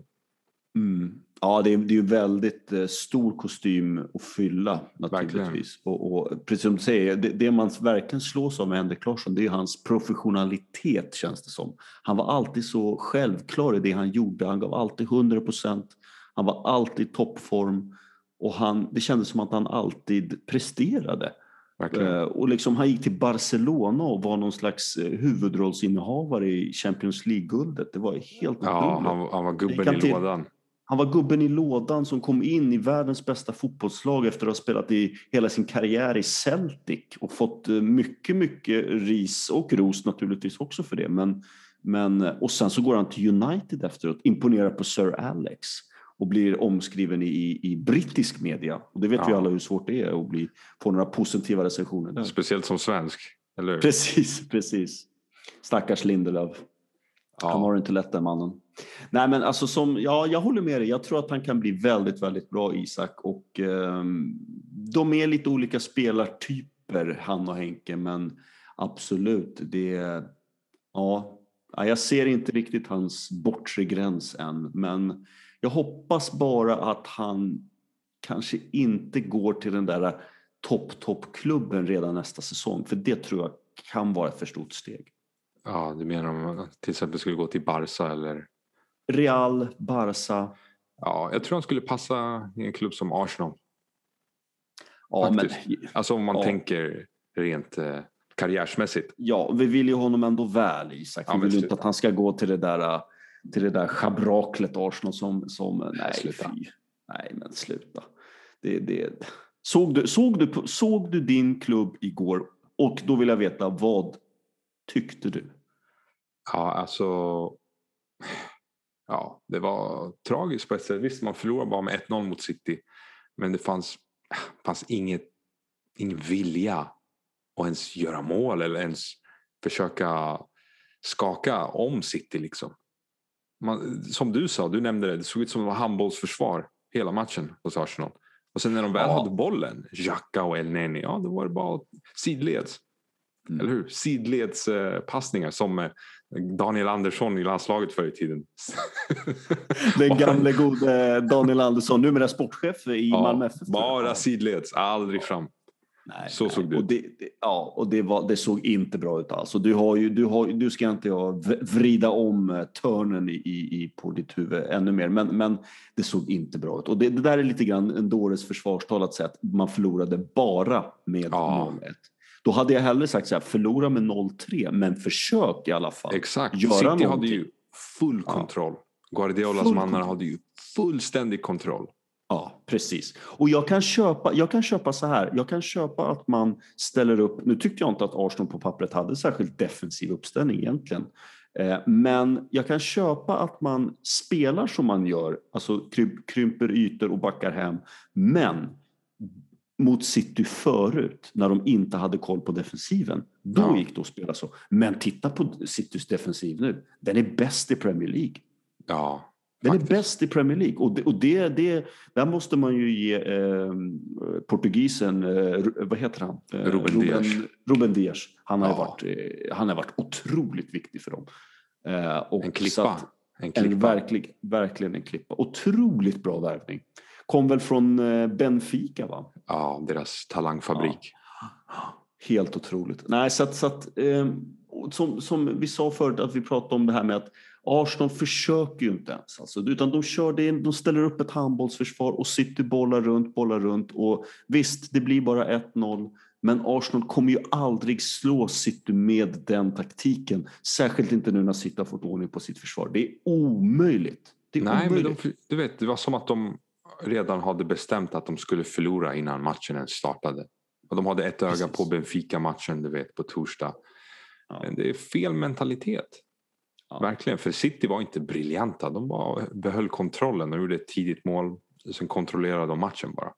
Mm. Ja, det är, det är väldigt eh, stor kostym att fylla naturligtvis. Och, och, precis som du säger, det, det, man verkligen slås av med Henrik Larsson det är hans professionalitet känns det som. Han var alltid så självklar i det han gjorde. Han gav alltid 100 procent. Han var alltid i toppform och han, det kändes som att han alltid presterade. Uh, och liksom, han gick till Barcelona och var någon slags uh, huvudrollsinnehavare i Champions League-guldet. Det var helt Ja, han, han, var gubben i lådan. Han var gubben i lådan som kom in i världens bästa fotbollslag efter att ha spelat i hela sin karriär i Celtic och fått uh, mycket, mycket ris och ros naturligtvis också för det. Men, men, och sen så går han till United efteråt, imponerar på Sir Alex och blir omskriven i, i brittisk media. Och det vet ja. vi alla hur svårt det är att bli, få några positiva recensioner där. Speciellt som svensk, eller Precis, precis. Stackars Lindelöf. Ja. Han har det inte lätt den mannen. Nej men alltså som, ja jag håller med dig. Jag tror att han kan bli väldigt, väldigt bra Isak och eh, de är lite olika spelartyper han och Henke men absolut det, ja, jag ser inte riktigt hans bortre gräns än men jag hoppas bara att han kanske inte går till den där topp, toppklubben redan nästa säsong. För det tror jag kan vara ett för stort steg. Ja, du menar om han till exempel skulle gå till Barca eller? Real, Barca. Ja, jag tror han skulle passa i en klubb som Arsenal. Ja, men, alltså om man ja. tänker rent eh, karriärsmässigt. Ja, vi vill ju honom ändå väl Isak. Vi ja, vill inte att han ska gå till det där till det där schabraklet Arsenal som, som nej, sluta. Fy. nej men sluta. Det, det. Såg, du, såg, du, såg du din klubb igår? Och då vill jag veta, vad tyckte du? Ja, alltså. Ja, det var tragiskt på ett sätt. Visst, man förlorade bara med 1-0 mot City. Men det fanns, fanns inget, ingen vilja att ens göra mål eller ens försöka skaka om City. Liksom man, som du sa, du nämnde det, det såg ut som det var handbollsförsvar hela matchen hos Arsenal. Och sen när de väl ja. hade bollen, Jacka och El Neni, ja då var det bara sidleds. Mm. Eller hur? Sidledspassningar eh, som eh, Daniel Andersson i landslaget förr i tiden. <laughs> Den gamle gode Daniel Andersson, numera sportchef i ja, Malmö FF. Bara sidleds, aldrig fram. Nej, så nej. såg det ut. Det, det, ja, och det, var, det såg inte bra ut alls. du, har ju, du, har, du ska inte vrida om eh, törnen i, i, på ditt huvud ännu mer, men, men det såg inte bra ut. Och det, där är lite grann en dåres försvarstal att säga att man förlorade bara med ja. 0-1. Då hade jag hellre sagt så här, förlora med 0-3, men försök i alla fall. Exakt, Göra City någonting. hade ju full kontroll. Ja. Guardiolas mannar hade ju fullständig kontroll. Precis. Och jag kan, köpa, jag kan köpa så här, jag kan köpa att man ställer upp, nu tyckte jag inte att Arsenal på pappret hade särskilt defensiv uppställning egentligen. Eh, men jag kan köpa att man spelar som man gör, alltså krymper ytor och backar hem. Men mot City förut när de inte hade koll på defensiven. Då Ja. gick det att spela så. Men titta på Citys defensiv nu. Den är bäst i Premier League. Ja, Den faktiskt. är bäst i Premier League och, det, och det, det, där måste man ju ge eh, portugisen, eh, vad heter han? Eh, Ruben Dias. Ruben Dias. Han har, Ja. varit, eh, han har varit otroligt viktig för dem. Eh, och En klippa. att- En En klippa. verklig, verkligen en klippa. Otroligt bra värvning. Kom väl från eh, Benfica va? Ja, deras talangfabrik. Helt otroligt. Nej, så att, så att eh, som, som vi sa förut att vi pratade om det här med att Arsenal försöker ju inte ens. Alltså, utan de, kör det, de ställer upp ett handbollsförsvar och City bollar runt, bollar runt. Och visst, det blir bara 1-0. Men Arsenal kommer ju aldrig slå City med den taktiken. Särskilt inte nu när City har fått ordning på sitt försvar. Det är omöjligt. Det är Nej, men omöjligt. de, du vet, det var som att de redan hade bestämt att de skulle förlora innan matchen ens startade. Och de hade ett öga Precis. på Benfica-matchen, du vet, på torsdag. Ja. Men det är fel mentalitet. Ja. Verkligen, för City var inte briljanta. De bara behöll kontrollen och gjorde ett tidigt mål. Sen kontrollerade de matchen bara.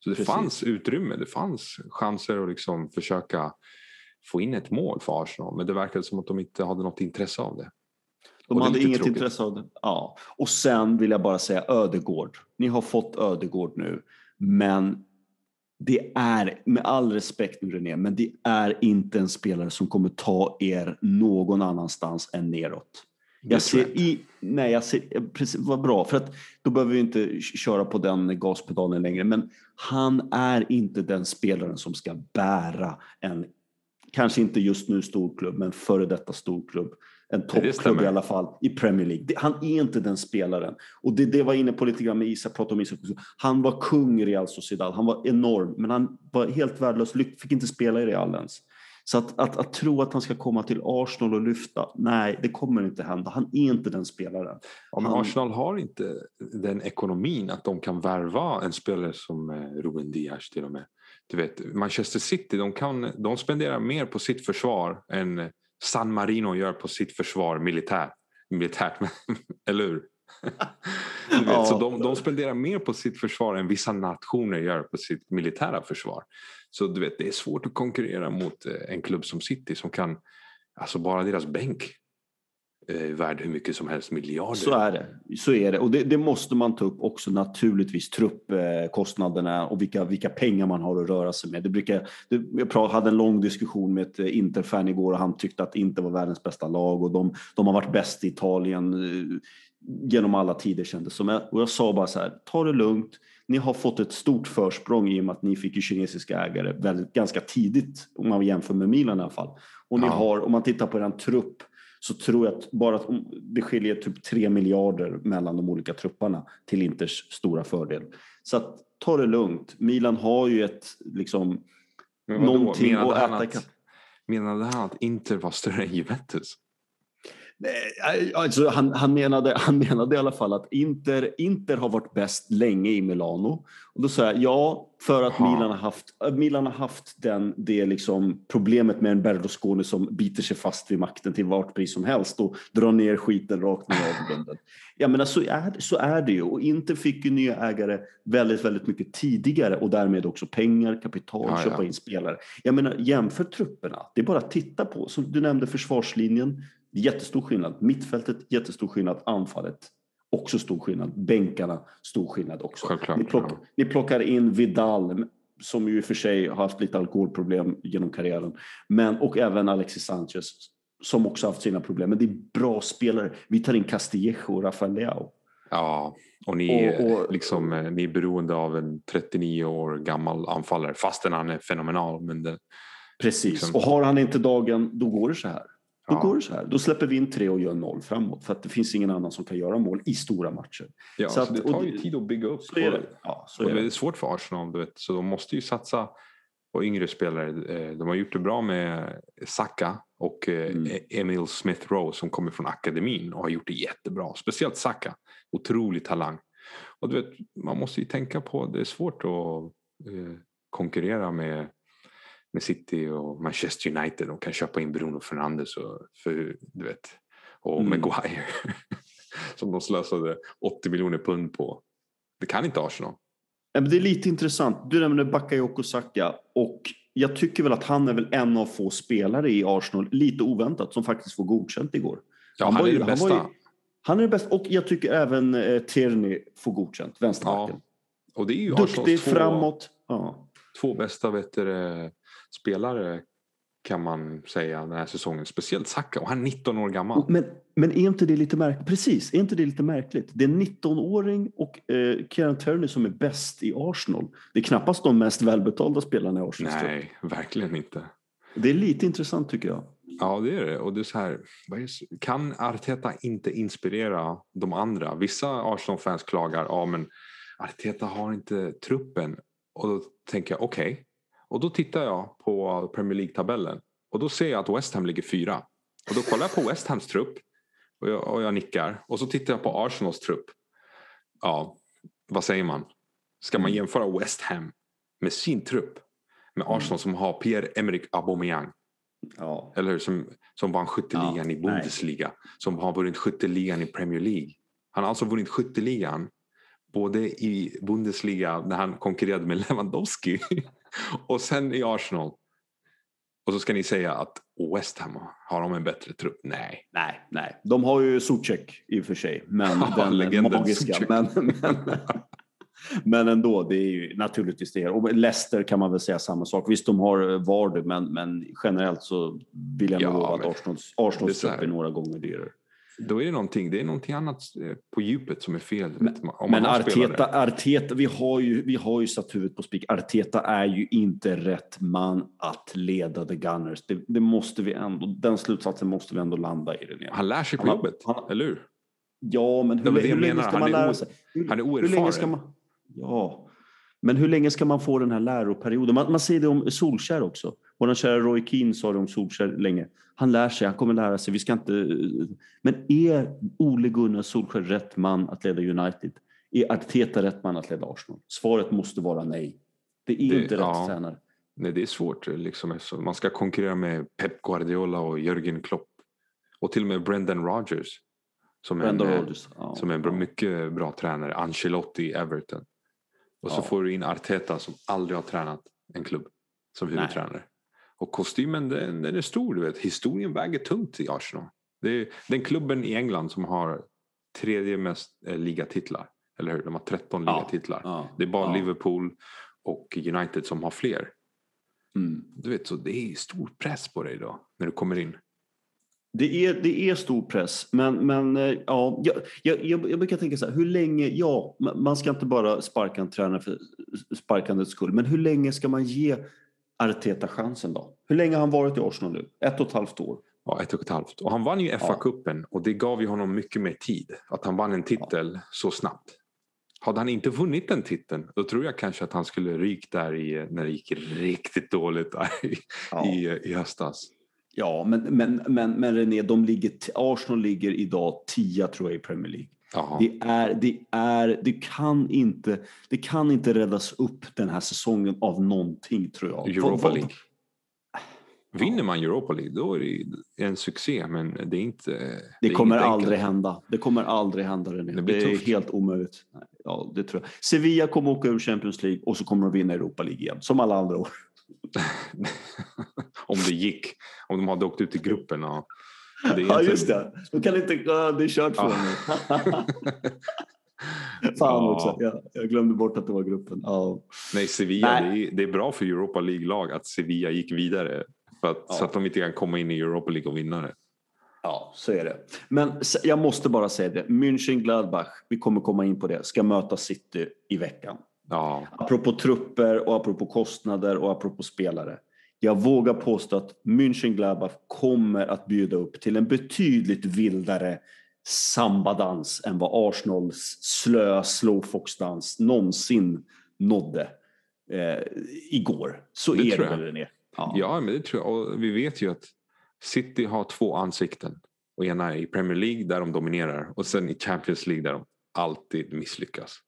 Så det Precis. fanns utrymme, det fanns chanser att liksom försöka få in ett mål för Arsenal. Men det verkade som att de inte hade något intresse av det. De Och hade inget tråkigt. intresse av det. Ja. Och sen vill jag bara säga Ödegård. Ni har fått Ödegård nu, men det är, med all respekt nu René, men det är inte en spelare som kommer ta er någon annanstans än neråt. Jag ser i, nej, jag ser, precis, vad bra, för att då behöver vi inte köra på den gaspedalen längre, men han är inte den spelaren som ska bära en, kanske inte just nu storklubb, men före detta storklubb, en toppklubb i alla fall i Premier League. Det, han är inte den spelaren. Och det, det var inne på lite grann med Isak, pratade om Isak också. Han var kung i Real Sociedad, han var enorm, men han var helt värdelös, fick inte spela i Real ens. Så att, att, att tro att han ska komma till Arsenal och lyfta, nej, det kommer inte hända. Han är inte den spelaren. Ja, men Han- Arsenal har inte den ekonomin att de kan värva en spelare som eh, Ruben Dias till och med. Du vet, Manchester City de, kan, de spenderar mer på sitt försvar än San Marino gör på sitt försvar militärt. militärt <laughs> eller hur? Ja. så de, de spenderar mer på sitt försvar än vissa nationer gör på sitt militära försvar. Så du vet, det är svårt att konkurrera mot eh, en klubb som City som kan, alltså bara deras bänk värd hur mycket som helst, miljarder. Så är det. Så är det. Och det, det måste man ta upp också naturligtvis, truppkostnaderna och vilka, vilka pengar man har att röra sig med. Det brukar, det, jag hade en lång diskussion med ett eh, Interfan igår och han tyckte att Inter var världens bästa lag och de, de har varit bäst i Italien eh, genom alla tider kändes som. Och jag sa bara så här, ta det lugnt. Ni har fått ett stort försprång i och med att ni fick kinesiska ägare väldigt, ganska tidigt om man jämför med Milan i alla fall. Och ni Ja. har, om man tittar på er trupp så tror jag att bara att det skiljer typ 3 miljarder mellan de olika trupperna till Inters stora fördel. Så att, ta det lugnt. Milan har ju ett liksom någonting att äta att, menade han att Inter var större än Juventus? Alltså, han, han, menade, han menade i alla fall att Inter, Inter har varit bäst länge i Milano. Och då sa jag ja, för att. Milan har haft, Milan har haft den, det liksom problemet med en Berlusconi som biter sig fast vid makten till vart pris som helst och drar ner skiten rakt ner i avgrunden. Jag menar, så är, så är det ju. Och Inter fick ju nya ägare väldigt, väldigt mycket tidigare och därmed också pengar, kapital, Ja, köpa ja. in spelare. Jag menar, jämför trupperna. Det är bara att titta på. Som du nämnde försvarslinjen. Jättestor skillnad. Mittfältet, jättestor skillnad. Anfallet, också stor skillnad. Bänkarna, stor skillnad också. Självklart, Ni, plock, ja. ni plockar in Vidal, som ju i och för sig har haft lite alkoholproblem genom karriären. Men, och även Alexis Sanchez, som också haft sina problem. Men det är bra spelare. Vi tar in Castillejo och Rafael Leao. Ja, och ni, Och- och- liksom, ni är beroende av en 39 år gammal anfallare fastän han är fenomenal. Men det, Precis. Liksom. Och har han inte dagen, då går det så här. Då Ja. går det så här. Då släpper vi in tre och gör noll framåt. För att det finns ingen annan som kan göra mål i stora matcher. ja, Så så att- det tar ju tid att bygga upp. Så är det. Ja, så och är det är svårt för Arsenal, du vet, så de måste ju satsa på yngre spelare. Eh, De har gjort det bra med Saka och eh, Mm. Emil Smith Rowe som kommer från akademin och har gjort det jättebra. Speciellt Saka, otrolig talang. Och du vet, man måste ju tänka på, det är svårt att eh, konkurrera med, med City och Manchester United. De kan köpa in Bruno Fernandes och, för, du vet, och Mm. Maguire <laughs> som de slösade 80 miljoner pund på. Det kan inte Arsenal. men det är lite intressant. Du nämnde Bakayoko Saka och jag tycker väl att han är väl en av få spelare i Arsenal, lite oväntat, som faktiskt får godkänt igår. Ja, han, han är ju, den bästa. Han, ju, han är det bästa och jag tycker även eh, Tierney får godkänt, vänsterbacken. Ja. Och det är ju Duktig två, framåt. Ja. Två bästa vet du, spelare kan man säga den här säsongen. Speciellt Saka och han är 19 år gammal. Men, men är inte det lite märkligt? Precis, är inte det lite märkligt? Det är en 19-åring och eh, Kieran Turner som är bäst i Arsenal. Det är knappast de mest välbetalda spelarna i Arsenal. Nej, verkligen inte. Det är lite intressant tycker jag. Ja, det är det. Och det är så här, kan Arteta inte inspirera de andra? Vissa Arsenal-fans klagar, ja men Arteta har inte truppen. Och då tänker jag, okej. Okay. Och då tittar jag på Premier League-tabellen. Och då ser jag att West Ham ligger fyra. Och då kollar jag på West Hams trupp. Och jag, och jag nickar. Och så tittar jag på Arsenals trupp. Ja, vad säger man? Ska man jämföra West Ham med sin trupp med mm. Arsenal som har Pierre-Emerick Aubameyang. Ja. Eller hur? Som, som vann skytteligan ja, i Bundesliga. Nej. Som har vunnit skytteligan i Premier League. Han har alltså vunnit skytteligan både i Bundesliga när han konkurrerade med Lewandowski <laughs> <laughs> och sen i Arsenal. Och så ska ni säga att West Ham har de en bättre trupp? Nej. Nej, nej. De har ju Zuzek i och för sig. Men <laughs> den magiska. Men, men, <laughs> men ändå, det är ju naturligtvis det. Och Leicester kan man väl säga samma sak. Visst, de har Vardy, men, men generellt så vill jag nog ja, lova att Arsenals, Arsenals trupp är några gånger dyrare. Då är det någonting, det är någonting annat eh, på djupet som är fel. Men, men Arteta, Arteta vi, har ju, vi har ju satt huvudet på spik. Arteta är ju inte rätt man att leda The Gunners. Det, det, måste vi ändå, den slutsatsen måste vi ändå landa i. Det han lär sig på han, jobbet, han, eller hur? Ja, men hur, hur länge ska man lära sig? Hur, han är oerfaren. Hur länge ska man, ja, men hur länge ska man få den här läroperioden? Man, man säger det om Solskär också. Vår kära Roy Keane sa det om Solskär länge. Han lär sig, han kommer lära sig. Vi ska inte... Men är Ole Gunnar Solskär rätt man att leda United? Är Arteta rätt man att leda Arsenal? Svaret måste vara nej. Det är det, inte rätt ja. tränare. Nej, det är svårt. Liksom. Man ska konkurrera med Pep Guardiola och Jürgen Klopp. Och till och med Brendan Rodgers. Som är, en, Rodgers. Ja. som är en mycket bra tränare. Ancelotti i Everton. Och så får du in Arteta som aldrig har tränat en klubb som huvudtränare. Nej. Och kostymen den, den, är stor. Du vet. Historien väger tungt i Arsenal. Det är den klubben i England som har tredje mest eh, ligatitlar. Eller hur? De har 13 ja. ligatitlar. Ja. Det är bara ja. Liverpool och United som har fler. Mm. Du vet, så det är stor press på dig då när du kommer in. Det är, det är stor press, men, men eh, ja, jag, jag, jag brukar tänka så här, hur länge, ja, man ska inte bara sparka en tränare för sparkandets skull, men hur länge ska man ge Arteta chansen då? Hur länge har han varit i Arsenal nu? Ett och ett halvt år? Ja, ett och ett halvt. Och han vann ju FA-cupen ja. och det gav ju honom mycket mer tid. Att han vann en titel ja. så snabbt. Hade han inte vunnit den titeln då tror jag kanske att han skulle rykt där i, när det gick riktigt dåligt i, ja. i, i höstas. Ja, men, men, men, men René, de ligger, Arsenal ligger idag tia tror jag i Premier League. Det, är, det, är, det, kan inte, det kan inte räddas upp den här säsongen av någonting tror jag. Europa League. Vinner man Europa League då är det en succé men det är inte... Det, det kommer aldrig hända. Det kommer aldrig hända René. Det, det är helt omöjligt. Ja, det tror jag. Sevilla kommer åka ur Champions League och så kommer de vinna Europa League igen. Som alla andra år. <laughs> om det gick. Om de hade åkt ut i gruppen. Det ja, just det. De kan inte... Ja, det är kört för ja. dem. <laughs> Fan ja. också. Ja, jag glömde bort att det var gruppen. Ja. Nej, Sevilla. Nej. Det, är, det är bra för Europa League-lag att Sevilla gick vidare. För att, ja. Så att de inte kan komma in i Europa League och vinna det. Ja, så är det. Men jag måste bara säga det. München-Gladbach, vi kommer komma in på det, ska möta City i veckan. Ja. Apropå trupper och apropå kostnader och apropå spelare. Jag vågar påstå att München-Gladbach kommer att bjuda upp till en betydligt vildare sambadans än vad Arsenals slöa slowfoxdans någonsin nådde eh, igår. Så det är det väl René? Ja. ja, men det tror jag. Och vi vet ju att City har två ansikten. Och ena är i Premier League där de dominerar och sen i Champions League där de alltid misslyckas.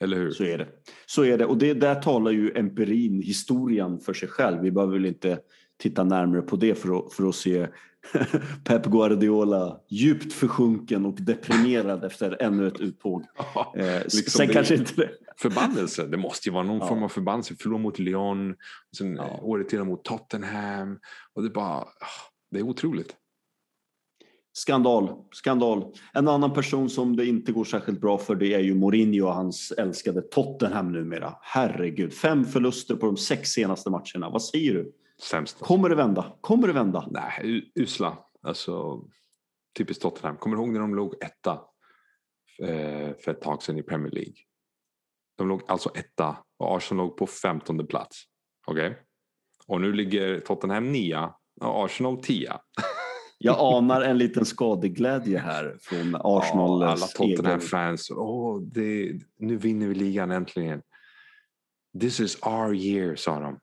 Eller hur? Så är det. Så är det. Och det, där talar ju empirin, historien för sig själv. Vi behöver väl inte titta närmare på det för att, för att se <laughs> Pep Guardiola djupt försjunken och deprimerad efter ännu ett uttåg. <laughs> Ja, Eh, liksom sen det- kanske inte det. Förbannelse, det måste ju vara någon Ja. form av förbannelse. Förlora mot Lyon, sen Ja. året till mot Tottenham. Och det bara, ah, det är otroligt. Skandal, skandal. En annan person som det inte går särskilt bra för det är ju Mourinho och hans älskade Tottenham numera. Herregud, fem förluster på de sex senaste matcherna. Vad säger du? Sämst. Kommer det vända? Kommer det vända? Nej, usla. Alltså, typiskt Tottenham. Kommer du ihåg när de låg etta eh, för ett tag sedan i Premier League? De låg alltså etta och Arsenal låg på femtonde plats. Okej? Och nu ligger Tottenham nia och Arsenal tia. <laughs> Jag anar en liten skadeglädje här från Arsenal. Ja, alla Tottenham-fans. Det, nu vinner vi ligan äntligen. This is our year, sa de.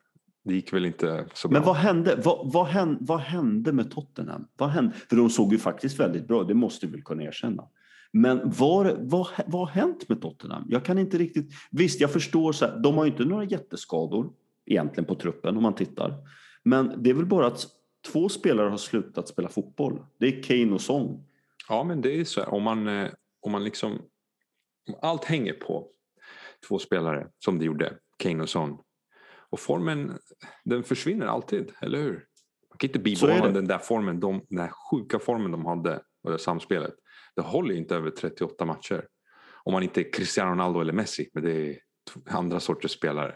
Det gick väl inte så bra. Men vad hände, vad, vad, hände, vad hände med Tottenham? Vad hände? För de såg ju faktiskt väldigt bra det måste vi väl kunna erkänna. Men var, vad, vad har hänt med Tottenham? Jag kan inte riktigt... Visst, jag förstår, så här, de har ju inte några jätteskador egentligen på truppen om man tittar. Men det är väl bara att två spelare har slutat spela fotboll. Det är Kane och Son. Ja, men det är så här. Om man, eh, om man liksom... Om allt hänger på två spelare, som det gjorde, Kane och Son. Och formen, den försvinner alltid, eller hur? Man kan inte bibehålla den där formen, de, den här sjuka formen de hade och det samspelet. Det håller inte över 38 matcher. Om man inte är Cristiano Ronaldo eller Messi, men det är andra sorters spelare.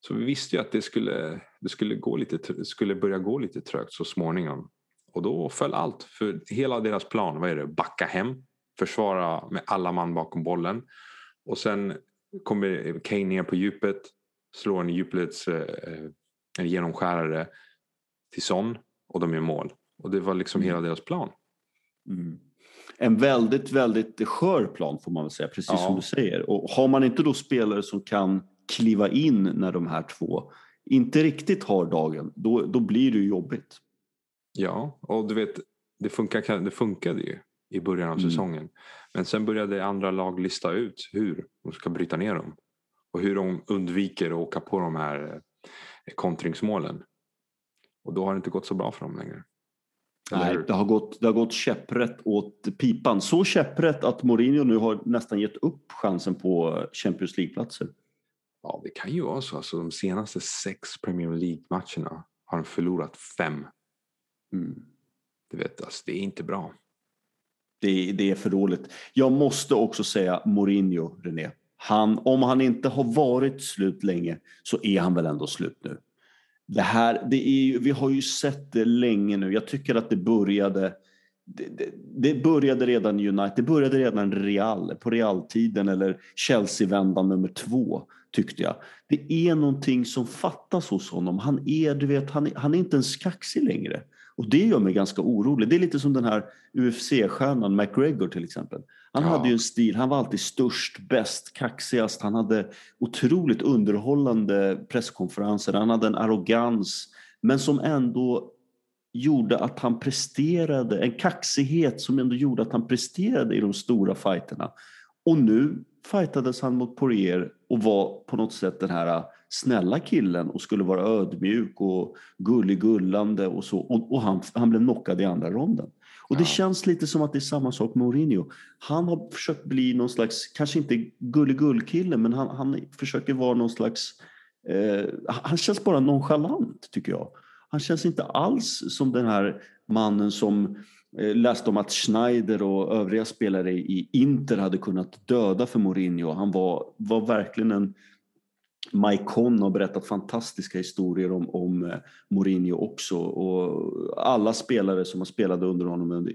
Så vi visste ju att det skulle, det skulle, gå lite, skulle börja gå lite trögt så småningom. Och då föll allt. För hela deras plan, vad är det? Backa hem, försvara med alla man bakom bollen. Och sen kommer Kane ner på djupet, slår en djupleds eh, en genomskärare till Son och de gör mål. Och det var liksom hela deras plan. Mm. En väldigt, väldigt skör plan får man väl säga, precis Ja. som du säger. Och har man inte då spelare som kan kliva in när de här två inte riktigt har dagen, då, då blir det ju jobbigt. Ja, och du vet, det, funkar, det funkade ju i början av Mm. säsongen. Men sen började andra lag lista ut hur de ska bryta ner dem. Och hur de undviker att åka på de här eh, kontringsmålen. Och då har det inte gått så bra för dem längre. Nej, det har, gått, det har gått käpprätt åt pipan. Så käpprätt att Mourinho nu har nästan gett upp chansen på Champions League-platser. Ja, det kan ju vara så. Alltså, de senaste sex Premier League-matcherna har de förlorat fem. Mm. Du vet, alltså, det är inte bra. Det, det är för dåligt. Jag måste också säga Mourinho, René. Han, om han inte har varit slut länge så är han väl ändå slut nu. Det här, det är ju, vi har ju sett det länge nu. Jag tycker att det började det, det, det började redan United, det började redan Real, på Realtiden eller Chelsea-vändan nummer två tyckte jag. Det är någonting som fattas hos honom. Han är, du vet, han, är- han är inte ens kaxig längre. Och det gör mig ganska orolig. Det är lite som den här UFC-stjärnan McGregor till exempel. Han Ja. hade ju en stil, han var alltid störst, bäst, kaxigast. Han hade otroligt underhållande presskonferenser. Han hade en arrogans, men som ändå gjorde att han presterade, en kaxighet som ändå gjorde att han presterade i de stora fighterna. Och nu fightades han mot Poirier och var på något sätt den här snälla killen och skulle vara ödmjuk och gullig-gullande och så. Och, och han, han blev knockad i andra ronden. Och det Ja. känns lite som att det är samma sak med Mourinho. Han har försökt bli någon slags, kanske inte gullig-gull-kille, men han, han försöker vara någon slags... Eh, han känns bara nonchalant, tycker jag. Han känns inte alls som den här mannen som läste om att Schneider och övriga spelare i Inter hade kunnat döda för Mourinho. Han var, var verkligen en... Mike Conn har berättat fantastiska historier om, om eh, Mourinho också. Och alla spelare som har spelat under honom under,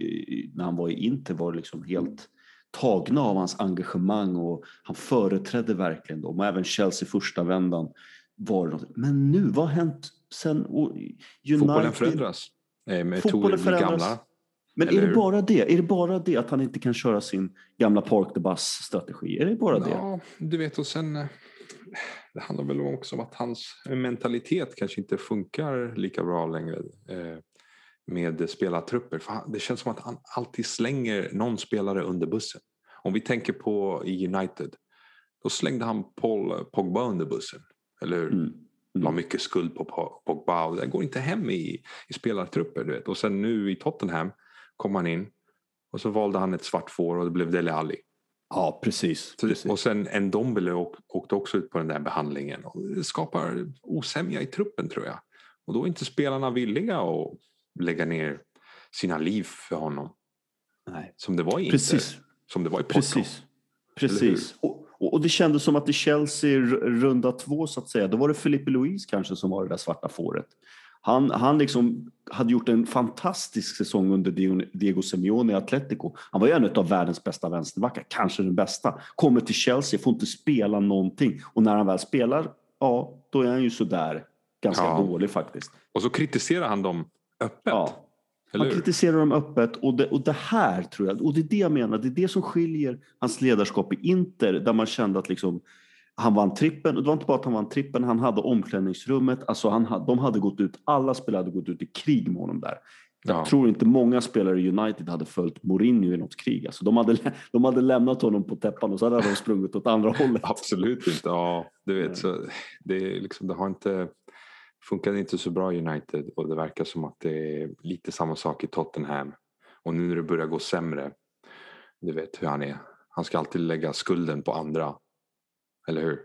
när han var i Inter var liksom helt tagna av hans engagemang och han företrädde verkligen dem. Och även Chelsea första vändan var något. Men nu, vad har hänt sen United? Fotbollen förändras. Eh, Metoder Fotbollen blir förändras. gamla. Men är Eller det hur? bara det? Är det bara det att han inte kan köra sin gamla Park the Bus-strategi? Är det bara det? Ja, du vet och sen eh, det handlar väl också om att hans mentalitet kanske inte funkar lika bra längre eh, med spelartrupper. För det känns som att han alltid slänger någon spelare under bussen. Om vi tänker på United, då slängde han Paul Pogba under bussen. Eller hur? Mm. La mycket skuld på Po- Pogba det går inte hem i, i spelartrupper. Du vet. Och sen nu i Tottenham kom han in och så valde han ett svart får och det blev Dele Alli. Ja, precis. Precis. och sen en Dombele åk, åkte också ut på den där behandlingen. Det skapar osämja i truppen tror jag. Och då är inte spelarna villiga att lägga ner sina liv för honom. Nej. Som det var i Inter. Precis. Som det var i Porto. Precis. Precis. Och, och det kändes som att i Chelsea runda två så att säga, då var det Felipe Luis kanske som var det där svarta fåret. Han, han liksom hade gjort en fantastisk säsong under Diego- Simeone i Atletico. Han var ju en av världens bästa vänsterbackar, kanske den bästa. Kommer till Chelsea, får inte spela någonting. Och när han väl spelar, ja, då är han ju sådär ganska Ja. dålig faktiskt. Och så kritiserar han dem öppet. Ja. Han kritiserar dem öppet och det, och det här tror jag, och det är det jag menar, det är det som skiljer hans ledarskap i Inter där man kände att liksom han vann trippen, det var inte bara att han vann trippen, han hade omklädningsrummet, alltså han, ha- de hade gått ut, alla spelare hade gått ut i krig med honom där. Jag Ja. tror inte många spelare i United hade följt Mourinho i något krig. Alltså de, hade, de hade lämnat honom på täppan och så hade de sprungit åt andra <laughs> hållet. Absolut inte. Ja, du vet, så det, liksom, det har inte funkade inte så bra i United och det verkar som att det är lite samma sak i Tottenham. Och nu när det börjar gå sämre, du vet hur han är. Han ska alltid lägga skulden på andra. Eller hur?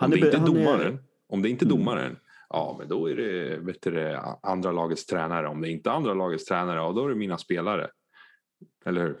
Om det inte är domaren, om det inte är Mm. domaren, ja men då är det, vet du, andra lagets tränare. Om det inte är andra lagets tränare, ja då är det mina spelare. Eller hur?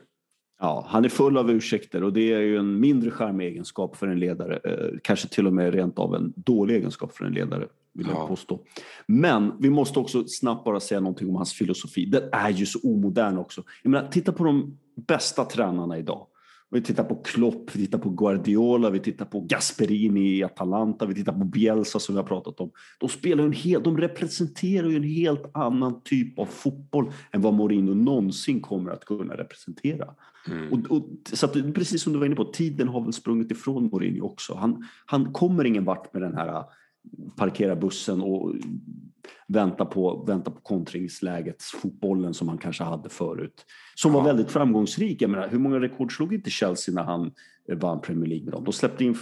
Ja, han är full av ursäkter och det är ju en mindre charmig egenskap för en ledare. Eh, kanske till och med rent av en dålig egenskap för en ledare, vill jag Ja. påstå. Men vi måste också snabbt bara säga någonting om hans filosofi. Den är ju så omodern också. Jag menar, titta på de bästa tränarna idag. Vi tittar på Klopp, vi tittar på Guardiola, vi tittar på Gasperini i Atalanta, vi tittar på Bielsa som vi har pratat om. De, spelar en hel, de representerar ju en helt annan typ av fotboll än vad Mourinho någonsin kommer att kunna representera. Mm. Och, och, så att, precis som du var inne på, tiden har väl sprungit ifrån Mourinho också. Han, han kommer ingen vart med den här äh, parkera bussen och vänta på, vänta på kontringsläget, fotbollen som han kanske hade förut. Som var Ja. väldigt framgångsrik. Jag menar, hur många rekord slog inte Chelsea när han eh, vann Premier League med dem? De släppte in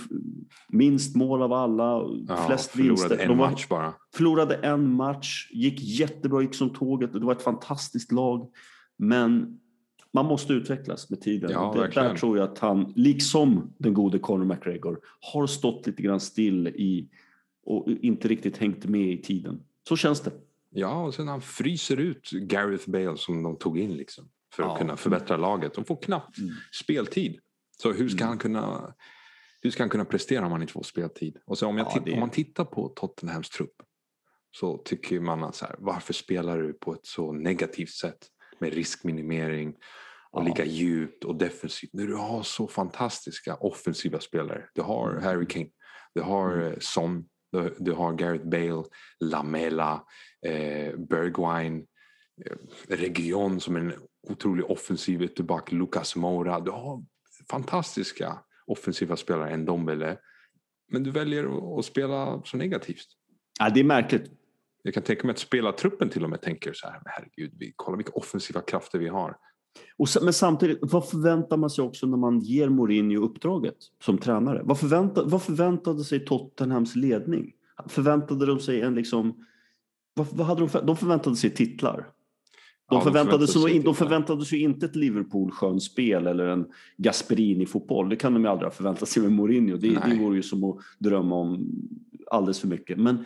minst mål av alla, Ja, flest förlorade vinster. en De var, match bara. förlorade en match, gick jättebra, gick som tåget. Det var ett fantastiskt lag. Men man måste utvecklas med tiden. Ja, det, verkligen. där tror jag att han, liksom den gode Conor McGregor, har stått lite grann still i och inte riktigt hängt med i tiden. Så känns det. Ja, och sen han fryser ut Gareth Bale som de tog in liksom, för att Ja. kunna förbättra laget. De får knappt Mm. speltid. Så hur ska, Mm. han kunna, hur ska han kunna prestera om han inte får speltid? Och så om, jag Ja, titt- det- om man tittar på Tottenhams trupp så tycker man att så här, varför spelar du på ett så negativt sätt med riskminimering och Ja. ligga djupt och defensivt när du har så fantastiska offensiva spelare. Du har Mm. Harry Kane, du har Mm. eh, Son, du, har Gareth Bale, Lamela, eh, Bergwijn, eh, Region som är en otrolig offensiv ytterback, Lucas Moura. Du har fantastiska offensiva spelare, en Dombele. Men du väljer att- spela så negativt. Ja, det är märkligt. Jag kan tänka mig att spelartruppen till och med tänker så här, "Men herregud, vi, kolla vilka offensiva krafter vi har. Och, men samtidigt, vad förväntar man sig också när man ger Mourinho uppdraget som tränare? Vad, förvänta, vad förväntade sig Tottenhams ledning? Förväntade de sig en liksom... Vad, vad hade de, för, de förväntade sig titlar. De, Ja, de förväntade, sig, sig de förväntade sig inte ett Liverpool-skönspel eller en Gasperini-fotboll. Det kan de ju aldrig ha förväntat sig med Mourinho. Det, det vore ju som att drömma om alldeles för mycket. Men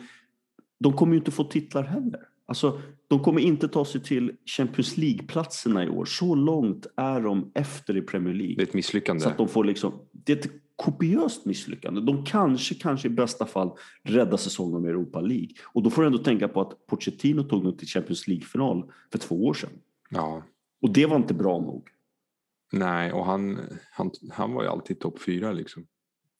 de kommer ju inte få titlar heller. Alltså, de kommer inte ta sig till Champions League-platserna i år. Så långt är de efter i Premier League. Det är ett misslyckande. Så att de får liksom, det är ett kopiöst misslyckande. De kanske, kanske i bästa fall räddar säsongen med Europa League. Och då får du ändå tänka på att Pochettino tog dem till Champions League-final för två år sedan. Ja. Och det var inte bra nog. Nej, och han, han, han var ju alltid topp fyra liksom.